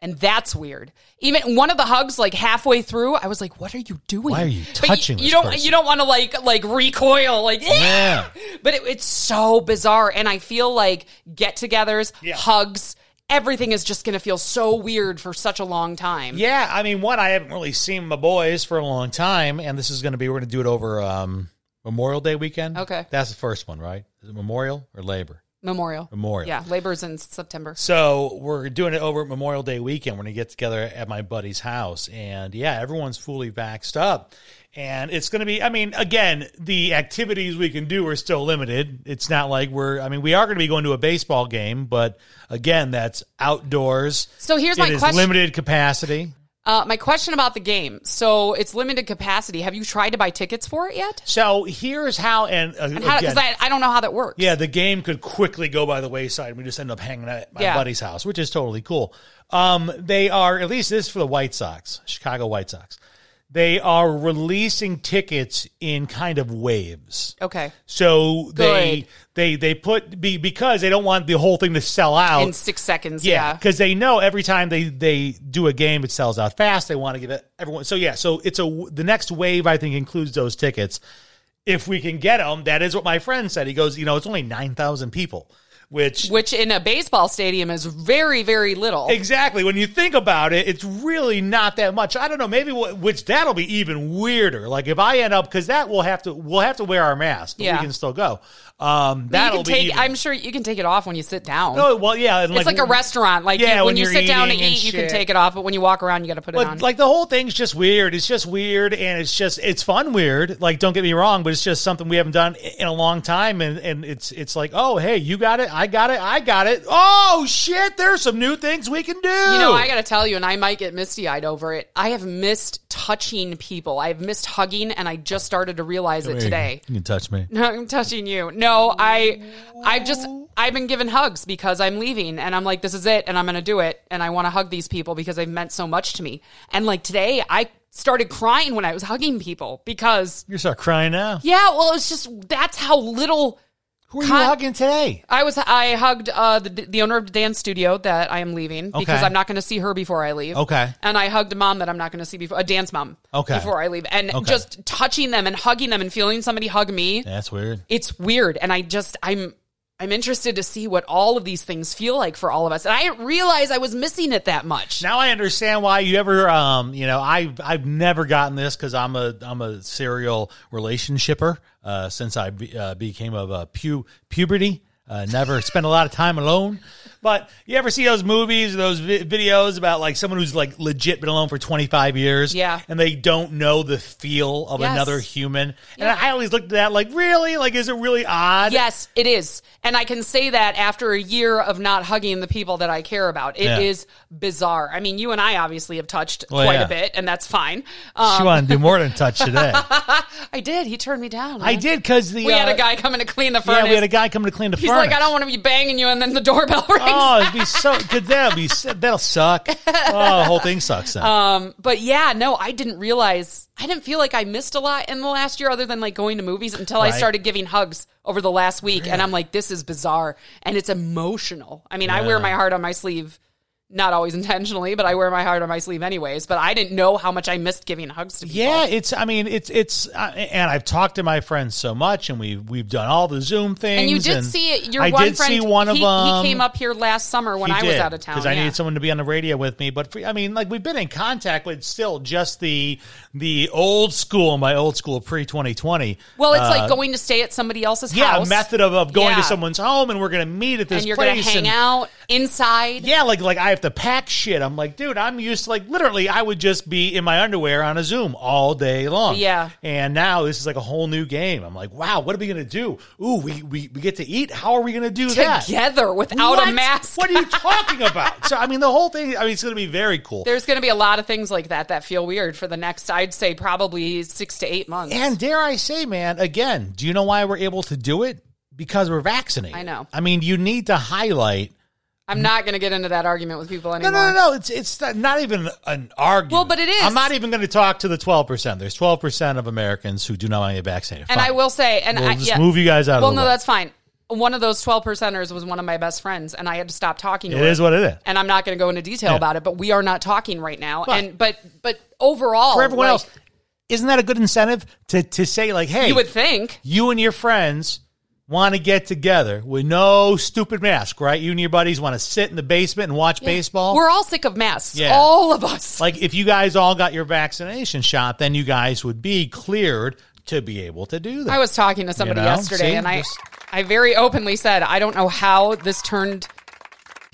[SPEAKER 5] And that's weird. Even one of the hugs, like halfway through, I was like, "What are you doing?
[SPEAKER 1] Why are you touching
[SPEAKER 5] You,
[SPEAKER 1] this
[SPEAKER 5] don't.
[SPEAKER 1] person?
[SPEAKER 5] You don't want to like like recoil. Like,
[SPEAKER 1] Yeah.
[SPEAKER 5] But it, it's so bizarre, and I feel like get-togethers,
[SPEAKER 1] Yeah.
[SPEAKER 5] hugs, everything is just going to feel so weird for such a long time.
[SPEAKER 1] Yeah, I mean, one, I haven't really seen my boys for a long time, and this is going to be, we're going to do it over um, Memorial Day weekend.
[SPEAKER 5] Okay.
[SPEAKER 1] That's the first one, right? Is it Memorial or Labor?
[SPEAKER 5] Memorial.
[SPEAKER 1] Memorial.
[SPEAKER 5] Yeah, labor's in September.
[SPEAKER 1] So we're doing it over Memorial Day weekend. We're going to get together at my buddy's house. And yeah, everyone's fully vaxxed up. And it's going to be, I mean, again, the activities we can do are still limited. It's not like we're, I mean, we are going to be going to a baseball game, but again, that's outdoors.
[SPEAKER 5] So here's
[SPEAKER 1] It
[SPEAKER 5] my
[SPEAKER 1] is
[SPEAKER 5] question.
[SPEAKER 1] limited capacity.
[SPEAKER 5] Uh, my question about the game. So it's limited capacity. Have you tried to buy tickets for it yet?
[SPEAKER 1] So here's how, and, uh,
[SPEAKER 5] And how?
[SPEAKER 1] again,
[SPEAKER 5] Because I, I don't know how that works.
[SPEAKER 1] Yeah, the game could quickly go by the wayside. We just end up hanging out at my
[SPEAKER 5] Yeah.
[SPEAKER 1] buddy's house, which is totally cool. Um, they are at least this is for the White Sox, Chicago White Sox. They are releasing tickets in kind of waves.
[SPEAKER 5] Okay.
[SPEAKER 1] So they
[SPEAKER 5] Good.
[SPEAKER 1] they they put be, because they don't want the whole thing to sell out
[SPEAKER 5] In six seconds.
[SPEAKER 1] yeah,
[SPEAKER 5] Yeah.
[SPEAKER 1] because they know every time they they do a game, it sells out fast. They want to give it everyone. So yeah, so it's a the next wave. I think includes those tickets. If we can get them, that is what my friend said. He goes, you know, it's only nine thousand people, which
[SPEAKER 5] Which in a baseball stadium is very, very little.
[SPEAKER 1] Exactly. When you think about it, it's really not that much. I don't know. Maybe wh- which that'll be even weirder. Like if I end up because that will have to we'll have to wear our mask, but
[SPEAKER 5] Yeah.
[SPEAKER 1] we can still go. Um, that'll
[SPEAKER 5] can
[SPEAKER 1] be. even-
[SPEAKER 5] I'm sure you can take it off when you sit down.
[SPEAKER 1] No, well, yeah, and
[SPEAKER 5] it's like, a restaurant. Like
[SPEAKER 1] yeah,
[SPEAKER 5] you- when,
[SPEAKER 1] when
[SPEAKER 5] you sit down to eat, you can take it off, but when you walk around, you got to put it
[SPEAKER 1] But
[SPEAKER 5] on.
[SPEAKER 1] like the whole thing's just weird. It's just weird, and it's just it's fun weird. Like don't get me wrong, but it's just something we haven't done in a long time, and and it's it's like oh hey you got it, I got it, I got it. Oh shit, there's some new things we can do.
[SPEAKER 5] You know, I got to tell you, and I might get misty eyed over it. I have missed touching people. I've missed hugging, and I just started to realize it today.
[SPEAKER 1] You can touch me.
[SPEAKER 5] No, I'm touching you. No, I, I've just, I've been given hugs because I'm leaving, and I'm like, this is it, and I'm gonna do it, and I want to hug these people because they've meant so much to me. And like today, I started crying when I was hugging people because,
[SPEAKER 1] You start crying now.
[SPEAKER 5] yeah, well, it's just that's how little.
[SPEAKER 1] Who are you
[SPEAKER 5] Con-
[SPEAKER 1] hugging today?
[SPEAKER 5] I was I hugged uh, the the owner of the dance studio that I am leaving because
[SPEAKER 1] Okay.
[SPEAKER 5] I'm not going to see her before I leave.
[SPEAKER 1] Okay.
[SPEAKER 5] And I hugged a mom that I'm not going to see before a dance mom.
[SPEAKER 1] Okay.
[SPEAKER 5] Before I leave, and
[SPEAKER 1] Okay.
[SPEAKER 5] just touching them and hugging them and feeling somebody hug me,
[SPEAKER 1] That's weird.
[SPEAKER 5] it's weird. And I just I'm I'm interested to see what all of these things feel like for all of us. And I didn't realize I was missing it that much.
[SPEAKER 1] Now I understand why you ever, um, you know, I've I've never gotten this because I'm a I'm a serial relationshipper uh, since I be, uh, became of uh, pu- puberty. Uh, never spent a lot of time alone. But you ever see those movies, those vi- videos about like someone who's like legit been alone for 25 years?
[SPEAKER 5] Yeah.
[SPEAKER 1] And they don't know the feel of
[SPEAKER 5] Yes.
[SPEAKER 1] another human.
[SPEAKER 5] Yeah.
[SPEAKER 1] And I always looked at that like, really? Like, is it really odd?
[SPEAKER 5] Yes, it is. And I can say that after a year of not hugging the people that I care about. It is
[SPEAKER 1] Yeah.
[SPEAKER 5] bizarre. I mean, you and I obviously have touched
[SPEAKER 1] Well,
[SPEAKER 5] quite
[SPEAKER 1] yeah.
[SPEAKER 5] a bit, and that's fine.
[SPEAKER 1] She
[SPEAKER 5] Um,
[SPEAKER 1] wanted to do more than touch today. *laughs*
[SPEAKER 5] I did. He turned me down.
[SPEAKER 1] I
[SPEAKER 5] man.
[SPEAKER 1] did because the
[SPEAKER 5] We had
[SPEAKER 1] uh,
[SPEAKER 5] a guy coming to clean the furnace.
[SPEAKER 1] Yeah, we had a guy coming to clean the
[SPEAKER 5] He's
[SPEAKER 1] furnace.
[SPEAKER 5] Like, I don't want to be banging you, and then the doorbell *laughs* rings.
[SPEAKER 1] Oh, it'd be so good. That'll be that'll suck. *laughs* Oh, the whole thing sucks. Then.
[SPEAKER 5] Um, but yeah, no, I didn't realize. I didn't feel like I missed a lot in the last year, other than like going to movies, until I started giving hugs over the last week, and I'm like, this is bizarre, and it's emotional. I mean, I wear my heart on my sleeve. Not always *laughs* intentionally, but I wear my heart on my sleeve anyways. But I didn't know how much I missed giving hugs to people.
[SPEAKER 1] yeah, it's. I mean, it's it's. Uh, and I've talked to my friends so much, and we we've done all the Zoom things.
[SPEAKER 5] And you did see it. Your
[SPEAKER 1] I
[SPEAKER 5] one
[SPEAKER 1] did
[SPEAKER 5] friend,
[SPEAKER 1] see one of
[SPEAKER 5] he,
[SPEAKER 1] them.
[SPEAKER 5] he came up here last summer when I was out of town.
[SPEAKER 1] because I
[SPEAKER 5] yeah.
[SPEAKER 1] needed someone to be on the radio with me. But for, I mean, like we've been in contact but still just the the old school, my old school pre twenty twenty.
[SPEAKER 5] Well, it's like going to stay at somebody else's
[SPEAKER 1] Uh, yeah,
[SPEAKER 5] house.
[SPEAKER 1] a method of, of going
[SPEAKER 5] Yeah.
[SPEAKER 1] to someone's home, and we're going to meet at this
[SPEAKER 5] and you're
[SPEAKER 1] place
[SPEAKER 5] to hang
[SPEAKER 1] and-
[SPEAKER 5] out inside.
[SPEAKER 1] Yeah, like like I have to pack shit. I'm like, dude, I'm used to like literally I would just be in my underwear on a Zoom all day long.
[SPEAKER 5] Yeah.
[SPEAKER 1] And now this is like a whole new game. I'm like, wow, what are we gonna do? Ooh, we we, we get to eat. How are we gonna do that?
[SPEAKER 5] Together without
[SPEAKER 1] What?
[SPEAKER 5] a mask.
[SPEAKER 1] What are you talking about? so I mean the whole thing I mean it's gonna be very cool.
[SPEAKER 5] There's going to be a lot of things like that that feel weird for the next, I'd say, probably six to eight months.
[SPEAKER 1] And dare I say, man, again, do you know why we're able to do it? Because we're vaccinated.
[SPEAKER 5] I know.
[SPEAKER 1] I mean, you need to highlight
[SPEAKER 5] I'm not going to get into that argument with people anymore.
[SPEAKER 1] no, no, no. It's it's not, not even an argument.
[SPEAKER 5] Well, but it is.
[SPEAKER 1] I'm not even going to talk to the 12. percent There's 12 percent of Americans who do not want to get vaccinated.
[SPEAKER 5] And I will say, and
[SPEAKER 1] We'll
[SPEAKER 5] I
[SPEAKER 1] just
[SPEAKER 5] yeah.
[SPEAKER 1] move you guys out of
[SPEAKER 5] Well,
[SPEAKER 1] the
[SPEAKER 5] no,
[SPEAKER 1] way.
[SPEAKER 5] that's fine. one of those 12 percenters was one of my best friends and I had to stop talking to
[SPEAKER 1] It
[SPEAKER 5] her.
[SPEAKER 1] is what it is.
[SPEAKER 5] And I'm not going to go into detail
[SPEAKER 1] Yeah.
[SPEAKER 5] about it, but we are not talking right now.
[SPEAKER 1] But-
[SPEAKER 5] and but but overall
[SPEAKER 1] For everyone
[SPEAKER 5] like,
[SPEAKER 1] else, isn't that a good incentive to to say like, hey,
[SPEAKER 5] you would think
[SPEAKER 1] you and your friends want to get together with no stupid mask, right? You and your buddies want to sit in the basement and watch baseball.
[SPEAKER 5] we're all sick of masks.
[SPEAKER 1] Yeah.
[SPEAKER 5] All of us.
[SPEAKER 1] like if you guys all got your vaccination shot, then you guys would be cleared to be able to do that.
[SPEAKER 5] I was talking to somebody
[SPEAKER 1] You know?
[SPEAKER 5] yesterday
[SPEAKER 1] See?
[SPEAKER 5] and I
[SPEAKER 1] Just-
[SPEAKER 5] I very openly said I don't know how this turned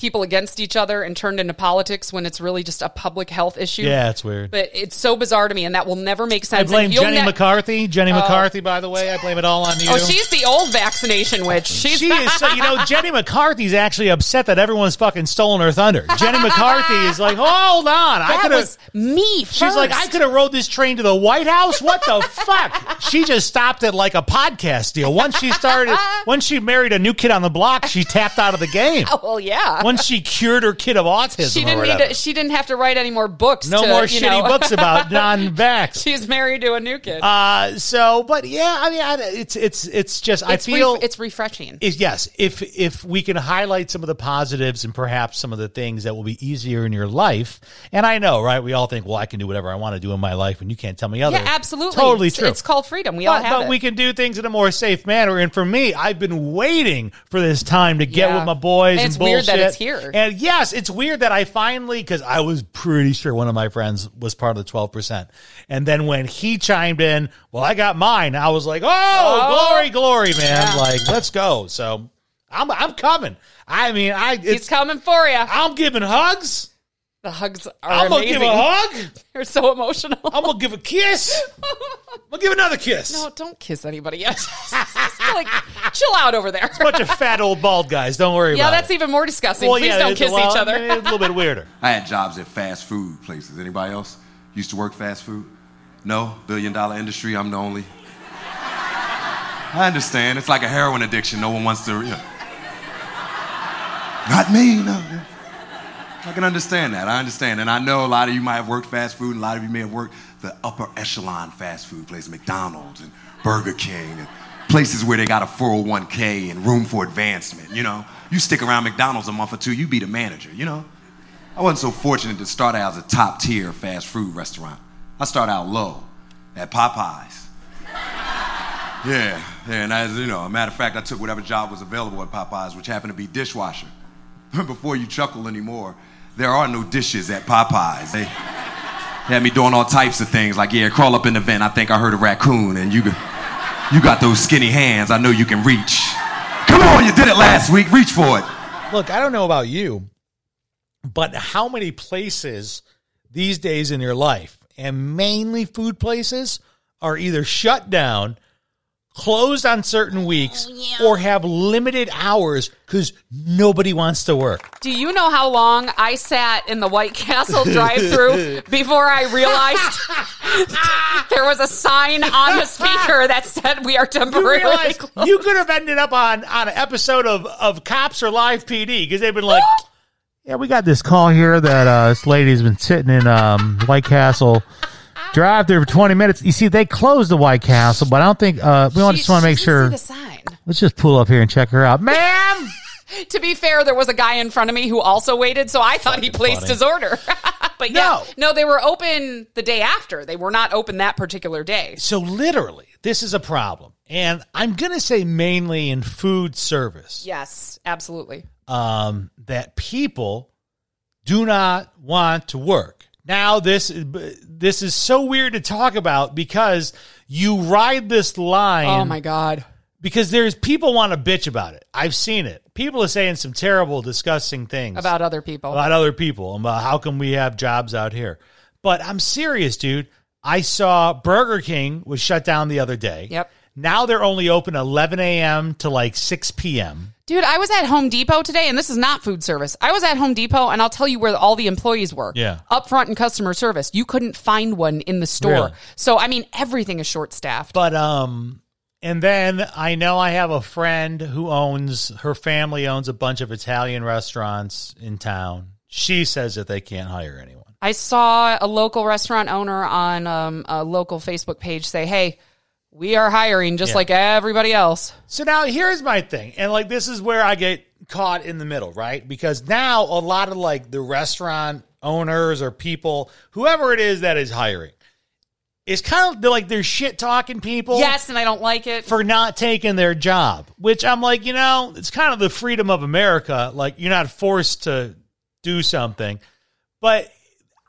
[SPEAKER 5] people against each other and turned into politics when it's really just a public health issue.
[SPEAKER 1] yeah, it's weird.
[SPEAKER 5] But it's so bizarre to me, and that will never make sense. I blame
[SPEAKER 1] Jenny
[SPEAKER 5] ne-
[SPEAKER 1] McCarthy. Jenny oh. McCarthy, by the way, I blame it all on you.
[SPEAKER 5] Oh, she's the old vaccination witch. She's
[SPEAKER 1] she is so you know Jenny McCarthy's actually upset that everyone's fucking stolen her thunder. Jenny McCarthy is like, hold on, I could have.
[SPEAKER 5] me.
[SPEAKER 1] She's like, I could have rode this train to the White House. What the fuck? She just stopped at like a podcast deal. Once she started, once she married a new kid on the block, she tapped out of the game. *laughs*
[SPEAKER 5] Oh, well, yeah.
[SPEAKER 1] Once she cured her kid of autism,
[SPEAKER 5] she didn't need to, she didn't have to write any more books.
[SPEAKER 1] no
[SPEAKER 5] to,
[SPEAKER 1] more shitty
[SPEAKER 5] know-
[SPEAKER 1] books about *laughs* non-vax.
[SPEAKER 5] She's married to a new kid.
[SPEAKER 1] Uh, so, but yeah, I mean, I, it's it's it's just I feel
[SPEAKER 5] ref- it's refreshing.
[SPEAKER 1] yes if if we can highlight some of the positives and perhaps some of the things that will be easier in your life and i know right we all think well i can do whatever i want to do in my life and you can't tell me other
[SPEAKER 5] yeah, absolutely.
[SPEAKER 1] totally
[SPEAKER 5] it's,
[SPEAKER 1] true
[SPEAKER 5] It's called freedom. We all have
[SPEAKER 1] but
[SPEAKER 5] it.
[SPEAKER 1] we can do things in a more safe manner and for me i've been waiting for this time to get
[SPEAKER 5] Yeah.
[SPEAKER 1] with my boys
[SPEAKER 5] And
[SPEAKER 1] and,
[SPEAKER 5] it's weird that
[SPEAKER 1] bullshit.
[SPEAKER 5] Here.
[SPEAKER 1] and yes it's weird that i finally because i was pretty sure one of my friends was part of the 12% and then when he chimed in well i got mine i was like oh,
[SPEAKER 5] Oh.
[SPEAKER 1] glory glory man
[SPEAKER 5] Yeah.
[SPEAKER 1] like let's go so I'm I'm coming. I mean, I
[SPEAKER 5] He's
[SPEAKER 1] it's
[SPEAKER 5] coming for you.
[SPEAKER 1] I'm giving hugs.
[SPEAKER 5] The hugs are
[SPEAKER 1] I'm gonna
[SPEAKER 5] amazing.
[SPEAKER 1] give a hug. *laughs*
[SPEAKER 5] You're so emotional.
[SPEAKER 1] I'm gonna give a kiss. *laughs* I'm gonna give another kiss.
[SPEAKER 5] no, don't kiss anybody yet. *laughs* like, chill out over there.
[SPEAKER 1] a Bunch of fat old bald guys. Don't worry about it.
[SPEAKER 5] yeah,
[SPEAKER 1] about
[SPEAKER 5] that's
[SPEAKER 1] it.
[SPEAKER 5] even more disgusting.
[SPEAKER 1] Well,
[SPEAKER 5] Please
[SPEAKER 1] yeah,
[SPEAKER 5] don't
[SPEAKER 1] it's-
[SPEAKER 5] kiss
[SPEAKER 1] well,
[SPEAKER 5] each other.
[SPEAKER 1] It's a little bit weirder.
[SPEAKER 7] I had jobs at fast food places. Anybody else used to work fast food? No? Billion dollar industry, I'm the only. I understand. It's like a heroin addiction. No one wants to, you know. Not me, no. I can understand that. I understand. And I know a lot of you might have worked fast food, and a lot of you may have worked the upper echelon fast food places, McDonald's and Burger King, and places where they got a 401k and room for advancement, you know. You stick around McDonald's a month or two, you be the manager, you know. I wasn't so fortunate to start out as a top tier fast food restaurant. I started out low at Popeyes. *laughs* Yeah, yeah, and as you know, a matter of fact, I took whatever job was available at Popeyes, which happened to be dishwasher. *laughs* Before you chuckle anymore, there are no dishes at Popeyes. They had me doing all types of things, like yeah, crawl up in the vent. I think I heard a raccoon, and you, you got those skinny hands. I know you can reach. Come on, you did it last week. Reach for it.
[SPEAKER 1] Look, I don't know about you, but how many places these days in your life, and mainly food places, are either shut down, closed on certain weeks, or have limited hours because nobody wants to work.
[SPEAKER 5] Do you know how long I sat in the White Castle drive-through *laughs* before I realized *laughs* there was a sign on the speaker that said we are
[SPEAKER 1] You
[SPEAKER 5] temporarily
[SPEAKER 1] realize
[SPEAKER 5] closed?
[SPEAKER 1] you could have ended up on, on an episode of, of Cops or Live PD because they've been like, *gasps* yeah, we got this call here that uh, this lady's been sitting in um, White Castle drive there for 20 minutes. You see, they closed the White Castle, but I don't think, uh, we
[SPEAKER 5] She-
[SPEAKER 1] just want to make sure.
[SPEAKER 5] see the sign.
[SPEAKER 1] Let's just pull up here and check her out. Ma'am! *laughs*
[SPEAKER 5] To be fair, there was a guy in front of me who also waited, so I thought he placed
[SPEAKER 1] funny.
[SPEAKER 5] his order. *laughs* but yeah,
[SPEAKER 1] No.
[SPEAKER 5] no, they were open the day after. They were not open that particular day.
[SPEAKER 1] So, literally, this is a problem. And I'm going to say mainly in food service.
[SPEAKER 5] Yes, absolutely.
[SPEAKER 1] um, that people do not want to work. Now this this is so weird to talk about because you ride this line.
[SPEAKER 5] Oh my god.
[SPEAKER 1] Because there's people want to bitch about it. I've seen it. People are saying some terrible, disgusting things
[SPEAKER 5] About other people.
[SPEAKER 1] about other people about how come we have jobs out here. But I'm serious, dude. I saw Burger King was shut down the other day.
[SPEAKER 5] Yep.
[SPEAKER 1] Now they're only open 11 a.m. to like 6 p.m.
[SPEAKER 5] Dude, I was at Home Depot today, and this is not food service. I was at Home Depot, and I'll tell you where all the employees were.
[SPEAKER 1] Yeah.
[SPEAKER 5] Up front in customer service. You couldn't find one in the store.
[SPEAKER 1] Really?
[SPEAKER 5] So, I mean, everything is short staffed.
[SPEAKER 1] But um and then I know I have a friend who owns her family owns a bunch of Italian restaurants in town. She says that they can't hire anyone.
[SPEAKER 5] I saw a local restaurant owner on um, a local Facebook page say, hey, we are hiring just
[SPEAKER 1] Yeah.
[SPEAKER 5] like everybody else.
[SPEAKER 1] So now here's my thing. And like this is where I get caught in the middle, right? Because now a lot of like the restaurant owners or people, whoever it is that is hiring, is kind of like they're shit talking people.
[SPEAKER 5] Yes, and I don't like it.
[SPEAKER 1] For not taking their job, which I'm like, you know, it's kind of the freedom of America. Like you're not forced to do something, but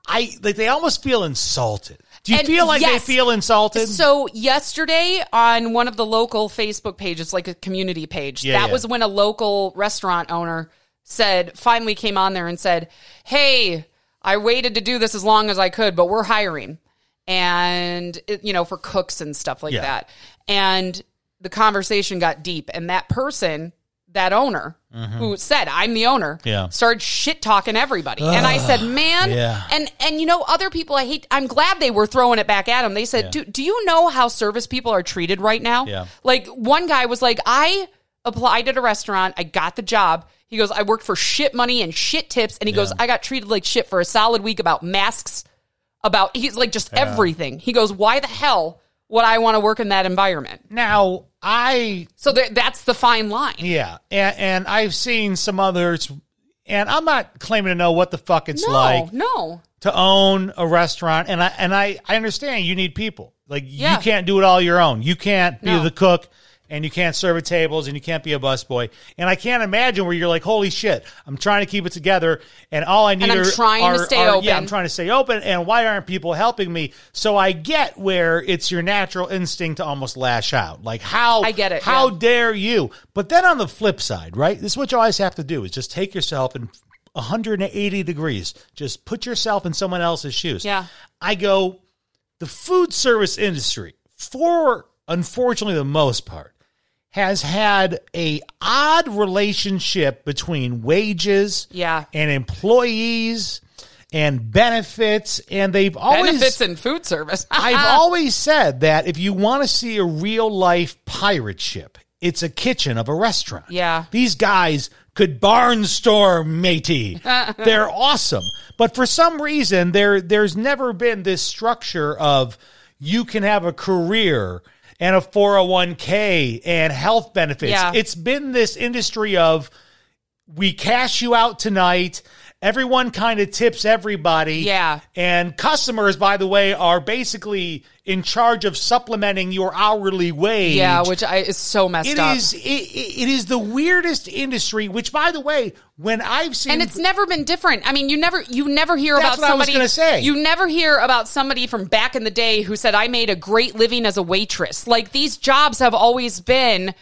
[SPEAKER 1] I like they almost feel insulted. Do you
[SPEAKER 5] And
[SPEAKER 1] feel like
[SPEAKER 5] yes.
[SPEAKER 1] they feel insulted?
[SPEAKER 5] So yesterday on one of the local Facebook pages, like a community page,
[SPEAKER 1] Yeah,
[SPEAKER 5] that
[SPEAKER 1] yeah.
[SPEAKER 5] was when a local restaurant owner said, finally came on there and said, "Hey, I waited to do this as long as I could, but we're hiring, and it, you know for cooks and stuff like
[SPEAKER 1] Yeah.
[SPEAKER 5] that." And the conversation got deep, and that person, that owner. Who said I'm the owner?
[SPEAKER 1] Mm-hmm. Yeah.
[SPEAKER 5] started shit talking everybody, and I said, "Man,
[SPEAKER 1] Yeah.
[SPEAKER 5] and and you know other people I hate I'm glad they were throwing it back at him. They said,
[SPEAKER 1] Yeah.
[SPEAKER 5] "Do do you know how service people are treated right now?"
[SPEAKER 1] Yeah.
[SPEAKER 5] Like one guy was like, "I applied at a restaurant, I got the job." He goes, "I worked for shit money and shit tips." And he goes, "I got treated like shit for a solid week about masks, about he's like just everything." He goes, "Why the hell would I want to work in that environment?"
[SPEAKER 1] now I
[SPEAKER 5] So there, that's the fine line.
[SPEAKER 1] Yeah, and, and I've seen some others, and I'm not claiming to know what the fuck it's
[SPEAKER 5] No,
[SPEAKER 1] like
[SPEAKER 5] no.
[SPEAKER 1] to own a restaurant, and I and I, I understand you need people. Like
[SPEAKER 5] Yeah.
[SPEAKER 1] you can't do it all your own. You can't be
[SPEAKER 5] No.
[SPEAKER 1] the cook, and you can't serve at tables, and you can't be a busboy. And I can't imagine where you're like, holy shit, I'm trying to keep it together, and all I need
[SPEAKER 5] I'm
[SPEAKER 1] are
[SPEAKER 5] trying to stay
[SPEAKER 1] are-
[SPEAKER 5] open.
[SPEAKER 1] Yeah, I'm trying to stay open, and why aren't people helping me? So I get where it's your natural instinct to almost lash out. Like how
[SPEAKER 5] I get it,
[SPEAKER 1] How
[SPEAKER 5] yeah.
[SPEAKER 1] dare you? But then on the flip side, right? This is what you always have to do is just take yourself and 180 degrees. Just put yourself in someone else's shoes.
[SPEAKER 5] Yeah.
[SPEAKER 1] I go, the food service industry, for unfortunately the most part, has had a odd relationship between wages
[SPEAKER 5] Yeah.
[SPEAKER 1] and employees and benefits and they've always
[SPEAKER 5] Benefits in food service. *laughs*
[SPEAKER 1] I've always said that if you want to see a real life pirate ship, it's a kitchen of a restaurant.
[SPEAKER 5] Yeah.
[SPEAKER 1] These guys could barnstorm, matey. *laughs* They're awesome. But for some reason, there there's never been this structure of you can have a career and a 401k and health benefits.
[SPEAKER 5] Yeah.
[SPEAKER 1] It's been this industry of we cash you out tonight. Everyone kind of tips everybody.
[SPEAKER 5] Yeah.
[SPEAKER 1] And customers, by the way, are basically in charge of supplementing your hourly wage.
[SPEAKER 5] yeah, which I, is so messed
[SPEAKER 1] It
[SPEAKER 5] up.
[SPEAKER 1] is it, it it is the weirdest industry. Which, by the way, when I've seen
[SPEAKER 5] and it's never been different. I mean, you never you never hear
[SPEAKER 1] That's
[SPEAKER 5] about
[SPEAKER 1] what I was
[SPEAKER 5] somebody.
[SPEAKER 1] gonna say.
[SPEAKER 5] You never hear about somebody from back in the day who said, "I made a great living as a waitress." Like these jobs have always been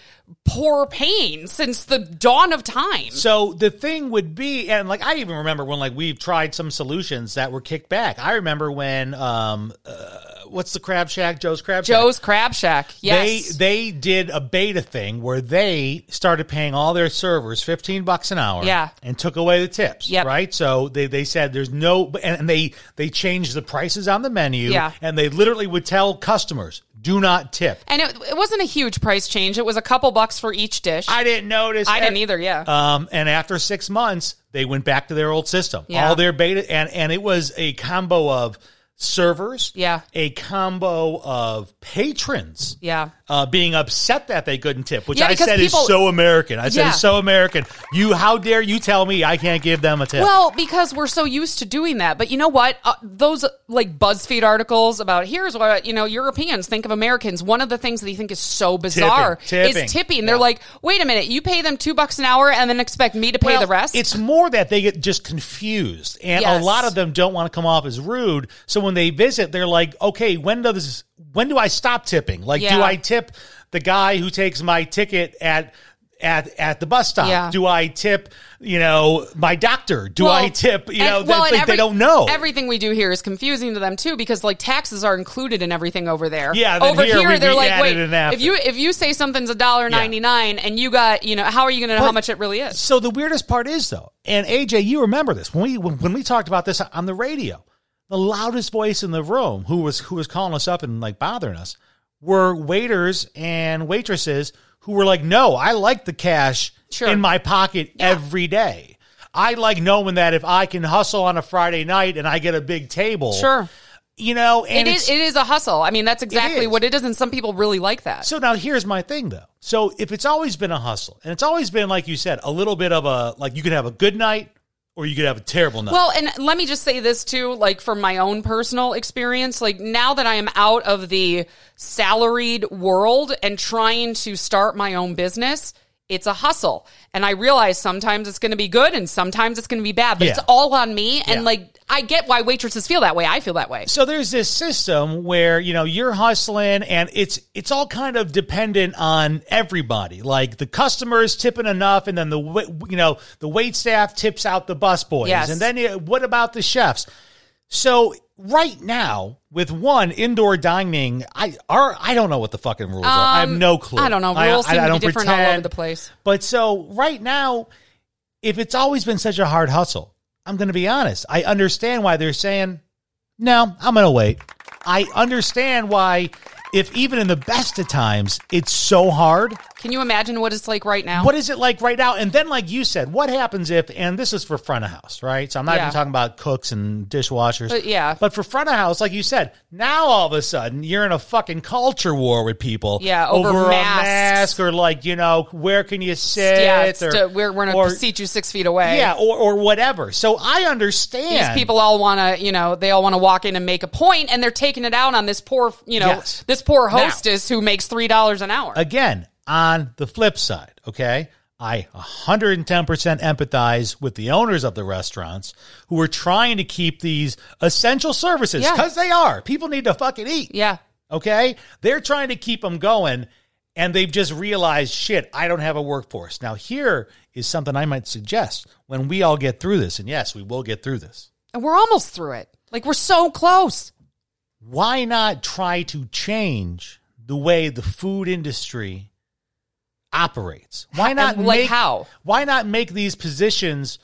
[SPEAKER 5] poor pain since the dawn of time.
[SPEAKER 1] So the thing would be, and like I even remember when like we've tried some solutions that were kicked back. I remember when um, uh, what's the Crab Shack? Joe's Crab Shack.
[SPEAKER 5] Joe's Crab Shack. Yes.
[SPEAKER 1] They they did a beta thing where they started paying all their servers fifteen bucks an hour.
[SPEAKER 5] Yeah.
[SPEAKER 1] and took away the tips.
[SPEAKER 5] Yep.
[SPEAKER 1] right. So they they said there's no and, and they they changed the prices on the menu.
[SPEAKER 5] Yeah.
[SPEAKER 1] and they literally would tell customers do not tip.
[SPEAKER 5] and it, it wasn't a huge price change. It was a couple bucks for each dish.
[SPEAKER 1] I didn't notice.
[SPEAKER 5] I didn't either. Yeah.
[SPEAKER 1] Um, and after six months, they went back to their old system.
[SPEAKER 5] Yeah.
[SPEAKER 1] All their beta, and and it was a combo of servers.
[SPEAKER 5] Yeah.
[SPEAKER 1] A combo of patrons.
[SPEAKER 5] yeah.
[SPEAKER 1] Uh, being upset that they couldn't tip, which
[SPEAKER 5] Yeah,
[SPEAKER 1] I said
[SPEAKER 5] people-
[SPEAKER 1] is so American. I said
[SPEAKER 5] Yeah.
[SPEAKER 1] it's so American. You, how dare you tell me I can't give them a tip?
[SPEAKER 5] Well, because we're so used to doing that. But you know what? Uh, those like BuzzFeed articles about here's what you know Europeans think of Americans. One of the things that they think is so bizarre
[SPEAKER 1] Tipping.
[SPEAKER 5] is tipping. They're like, wait a minute, you pay them two bucks an hour and then expect me to pay
[SPEAKER 1] Well,
[SPEAKER 5] the rest?
[SPEAKER 1] It's more that they get just confused, and
[SPEAKER 5] Yes.
[SPEAKER 1] a lot of them don't want to come off as rude. So when they visit, they're like, "Okay, when does when do I stop tipping? Like,
[SPEAKER 5] Yeah.
[SPEAKER 1] do I tip the guy who takes my ticket at?" At, at the bus stop,
[SPEAKER 5] Yeah.
[SPEAKER 1] do I tip? You know, my doctor. Do
[SPEAKER 5] Well,
[SPEAKER 1] I tip? You
[SPEAKER 5] and-
[SPEAKER 1] know,
[SPEAKER 5] well,
[SPEAKER 1] like,
[SPEAKER 5] every-
[SPEAKER 1] they don't know.
[SPEAKER 5] Everything we do here is confusing to them too, because like taxes are included in everything over there.
[SPEAKER 1] Yeah,
[SPEAKER 5] over
[SPEAKER 1] here
[SPEAKER 5] here, they're like, wait, if you if you say something's a dollar ninety nine and you got you know how are you going to know how much it really is?
[SPEAKER 1] So the weirdest part is though, and AJ, you remember this when we when, when we talked about this on the radio, the loudest voice in the room, who was who was calling us up and like bothering us, were waiters and waitresses who were like, "No, I like the cash
[SPEAKER 5] Sure.
[SPEAKER 1] in my pocket every day. I like knowing that if I can hustle on a Friday night and I get a big table,
[SPEAKER 5] Sure.
[SPEAKER 1] You know, and
[SPEAKER 5] it is, it is a hustle. I mean, that's exactly
[SPEAKER 1] is.
[SPEAKER 5] what it is, and some people really like that.
[SPEAKER 1] So now here's my thing though. So if it's always been a hustle, and it's always been like you said, a little bit of a like you can have a good night or you could have a terrible night.
[SPEAKER 5] Well, and let me just say this too, like from my own personal experience, like now that I am out of the salaried world and trying to start my own business, it's a hustle. And I realize sometimes it's going to be good and sometimes it's going to be bad, but
[SPEAKER 1] Yeah.
[SPEAKER 5] it's all on me. And
[SPEAKER 1] Yeah.
[SPEAKER 5] like, I get why waitresses feel that way. I feel that way.
[SPEAKER 1] So there's this system where you know you're hustling, and it's it's all kind of dependent on everybody. Like the customers tipping enough, and then the you know the wait staff tips out the busboys,
[SPEAKER 5] Yes.
[SPEAKER 1] and then what about the chefs? So right now, with one indoor dining, I are I don't know what the fucking rules are. I have
[SPEAKER 5] Um,
[SPEAKER 1] no clue.
[SPEAKER 5] I don't know. Rules seem to be different all over the place.
[SPEAKER 1] But so right now, if it's always been such a hard hustle, I'm going to be honest. I understand why they're saying, no, I'm going to wait. I understand why, if even in the best of times, it's so hard.
[SPEAKER 5] Can you imagine what it's like right now?
[SPEAKER 1] What is it like right now? And then, like you said, what happens if, and this is for front of house, right? So I'm not
[SPEAKER 5] Yeah.
[SPEAKER 1] even talking about cooks and dishwashers.
[SPEAKER 5] But yeah.
[SPEAKER 1] But for front of house, like you said, now all of a sudden you're in a fucking culture war with people.
[SPEAKER 5] Yeah, over
[SPEAKER 1] a mask or like, you know, where can you sit?
[SPEAKER 5] yeah, it's
[SPEAKER 1] or,
[SPEAKER 5] to- we're, we're going to seat you six feet away.
[SPEAKER 1] yeah, or, or whatever. So I understand.
[SPEAKER 5] These people all want to, you know, they all want to walk in and make a point, and they're taking it out on this poor, you know,
[SPEAKER 1] Yes.
[SPEAKER 5] this poor
[SPEAKER 1] Now-
[SPEAKER 5] hostess who makes three dollars an hour.
[SPEAKER 1] Again, on the flip side, okay, I 110% empathize with the owners of the restaurants who are trying to keep these essential services
[SPEAKER 5] Yeah.
[SPEAKER 1] because they are. People need to fucking eat.
[SPEAKER 5] yeah,
[SPEAKER 1] Okay? They're trying to keep them going and they've just realized, shit, I don't have a workforce. Now, here is something I might suggest when we all get through this. And yes, we will get through this.
[SPEAKER 5] and we're almost through it. Like we're so close.
[SPEAKER 1] why not try to change the way the food industry operates? Why not
[SPEAKER 5] like,
[SPEAKER 1] make,
[SPEAKER 5] how?
[SPEAKER 1] Why not make these positions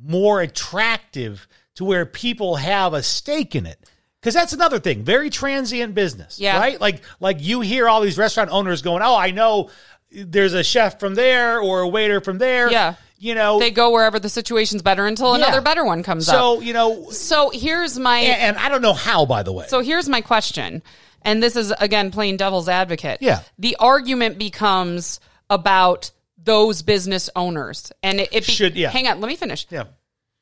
[SPEAKER 1] more attractive to where people have a stake in it? Because that's another thing, very transient business,
[SPEAKER 5] Yeah.
[SPEAKER 1] right? Like, like you hear all these restaurant owners going, "Oh, I know there's a chef from there or a waiter from there."
[SPEAKER 5] Yeah.
[SPEAKER 1] you know,
[SPEAKER 5] They go wherever the situation's better until
[SPEAKER 1] Yeah.
[SPEAKER 5] another better one comes
[SPEAKER 1] so
[SPEAKER 5] up.
[SPEAKER 1] So you know,
[SPEAKER 5] So here's my
[SPEAKER 1] and, and I don't know how, by the way.
[SPEAKER 5] So here's my question. And this is again playing devil's advocate.
[SPEAKER 1] Yeah.
[SPEAKER 5] The argument becomes about those business owners. And it, it be-
[SPEAKER 1] Should- yeah.
[SPEAKER 5] hang on, let me finish.
[SPEAKER 1] yeah.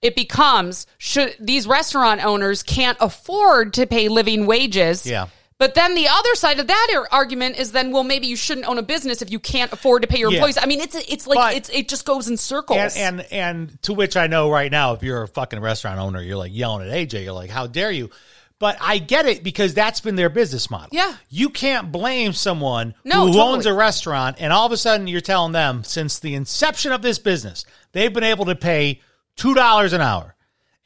[SPEAKER 5] It becomes should these restaurant owners can't afford to pay living wages.
[SPEAKER 1] Yeah.
[SPEAKER 5] But then the other side of that argument is then, well, maybe you shouldn't own a business if you can't afford to pay your
[SPEAKER 1] Yeah.
[SPEAKER 5] employees. I mean, it's it's like
[SPEAKER 1] But-
[SPEAKER 5] it's it just goes in circles.
[SPEAKER 1] And, and and to which I know right now, if you're a fucking restaurant owner, you're like yelling at AJ. You're like, "How dare you?" But I get it because that's been their business model.
[SPEAKER 5] Yeah.
[SPEAKER 1] you can't blame someone
[SPEAKER 5] No,
[SPEAKER 1] who
[SPEAKER 5] totally.
[SPEAKER 1] owns a restaurant, and all of a sudden you're telling them since the inception of this business, they've been able to pay two dollars an hour,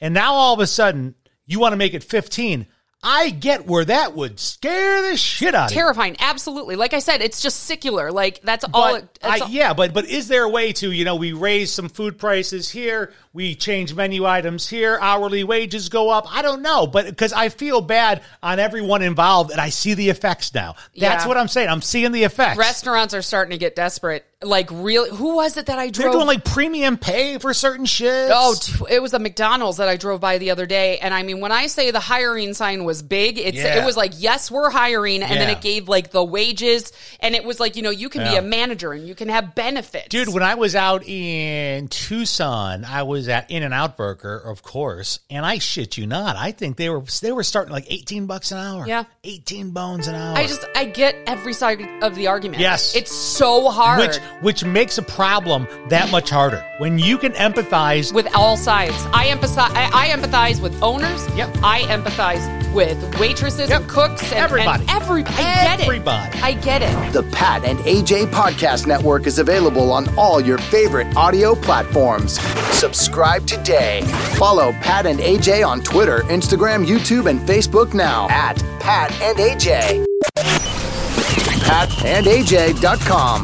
[SPEAKER 1] and now all of a sudden you want to make it fifteen. I get where that would scare the shit out of you.
[SPEAKER 5] Terrifying, absolutely. Like I said, it's just secular. Like that's all.
[SPEAKER 1] But
[SPEAKER 5] It, that's
[SPEAKER 1] I,
[SPEAKER 5] all-
[SPEAKER 1] yeah, but but is there a way to you know we raise some food prices here, we change menu items here, hourly wages go up? I don't know, but because I feel bad on everyone involved, and I see the effects now. That's
[SPEAKER 5] Yeah.
[SPEAKER 1] what I'm saying. I'm seeing the effects.
[SPEAKER 5] Restaurants are starting to get desperate. Like, really, who was it that I drove?
[SPEAKER 1] They're doing like premium pay for certain shit.
[SPEAKER 5] Oh, t- it was a McDonald's that I drove by the other day, and I mean, when I say the hiring sign was big, it's
[SPEAKER 1] Yeah.
[SPEAKER 5] it was like, yes, we're hiring, and then it gave like the wages, and it was like, you know, you can be a manager and you can have benefits,
[SPEAKER 1] Dude, when I was out in Tucson, I was at In-N-Out Burger, of course, and I shit you not, I think they were they were starting like eighteen bucks an hour.
[SPEAKER 5] Yeah.
[SPEAKER 1] eighteen bones an hour.
[SPEAKER 5] I just I get every side of the argument.
[SPEAKER 1] Yes.
[SPEAKER 5] it's so hard
[SPEAKER 1] which which makes a problem that much harder when you can empathize
[SPEAKER 5] with all sides. I empathize. I, I empathize with owners.
[SPEAKER 1] Yep.
[SPEAKER 5] I empathize with waitresses
[SPEAKER 1] Yep.
[SPEAKER 5] and cooks and
[SPEAKER 1] Everybody.
[SPEAKER 5] And every, I get
[SPEAKER 1] Everybody.
[SPEAKER 5] it. I get it.
[SPEAKER 8] The Pat and AJ Podcast Network is available on all your favorite audio platforms. Subscribe today. Follow Pat and AJ on Twitter, Instagram, YouTube, and Facebook now at Pat and AJ. PatandAJ.com.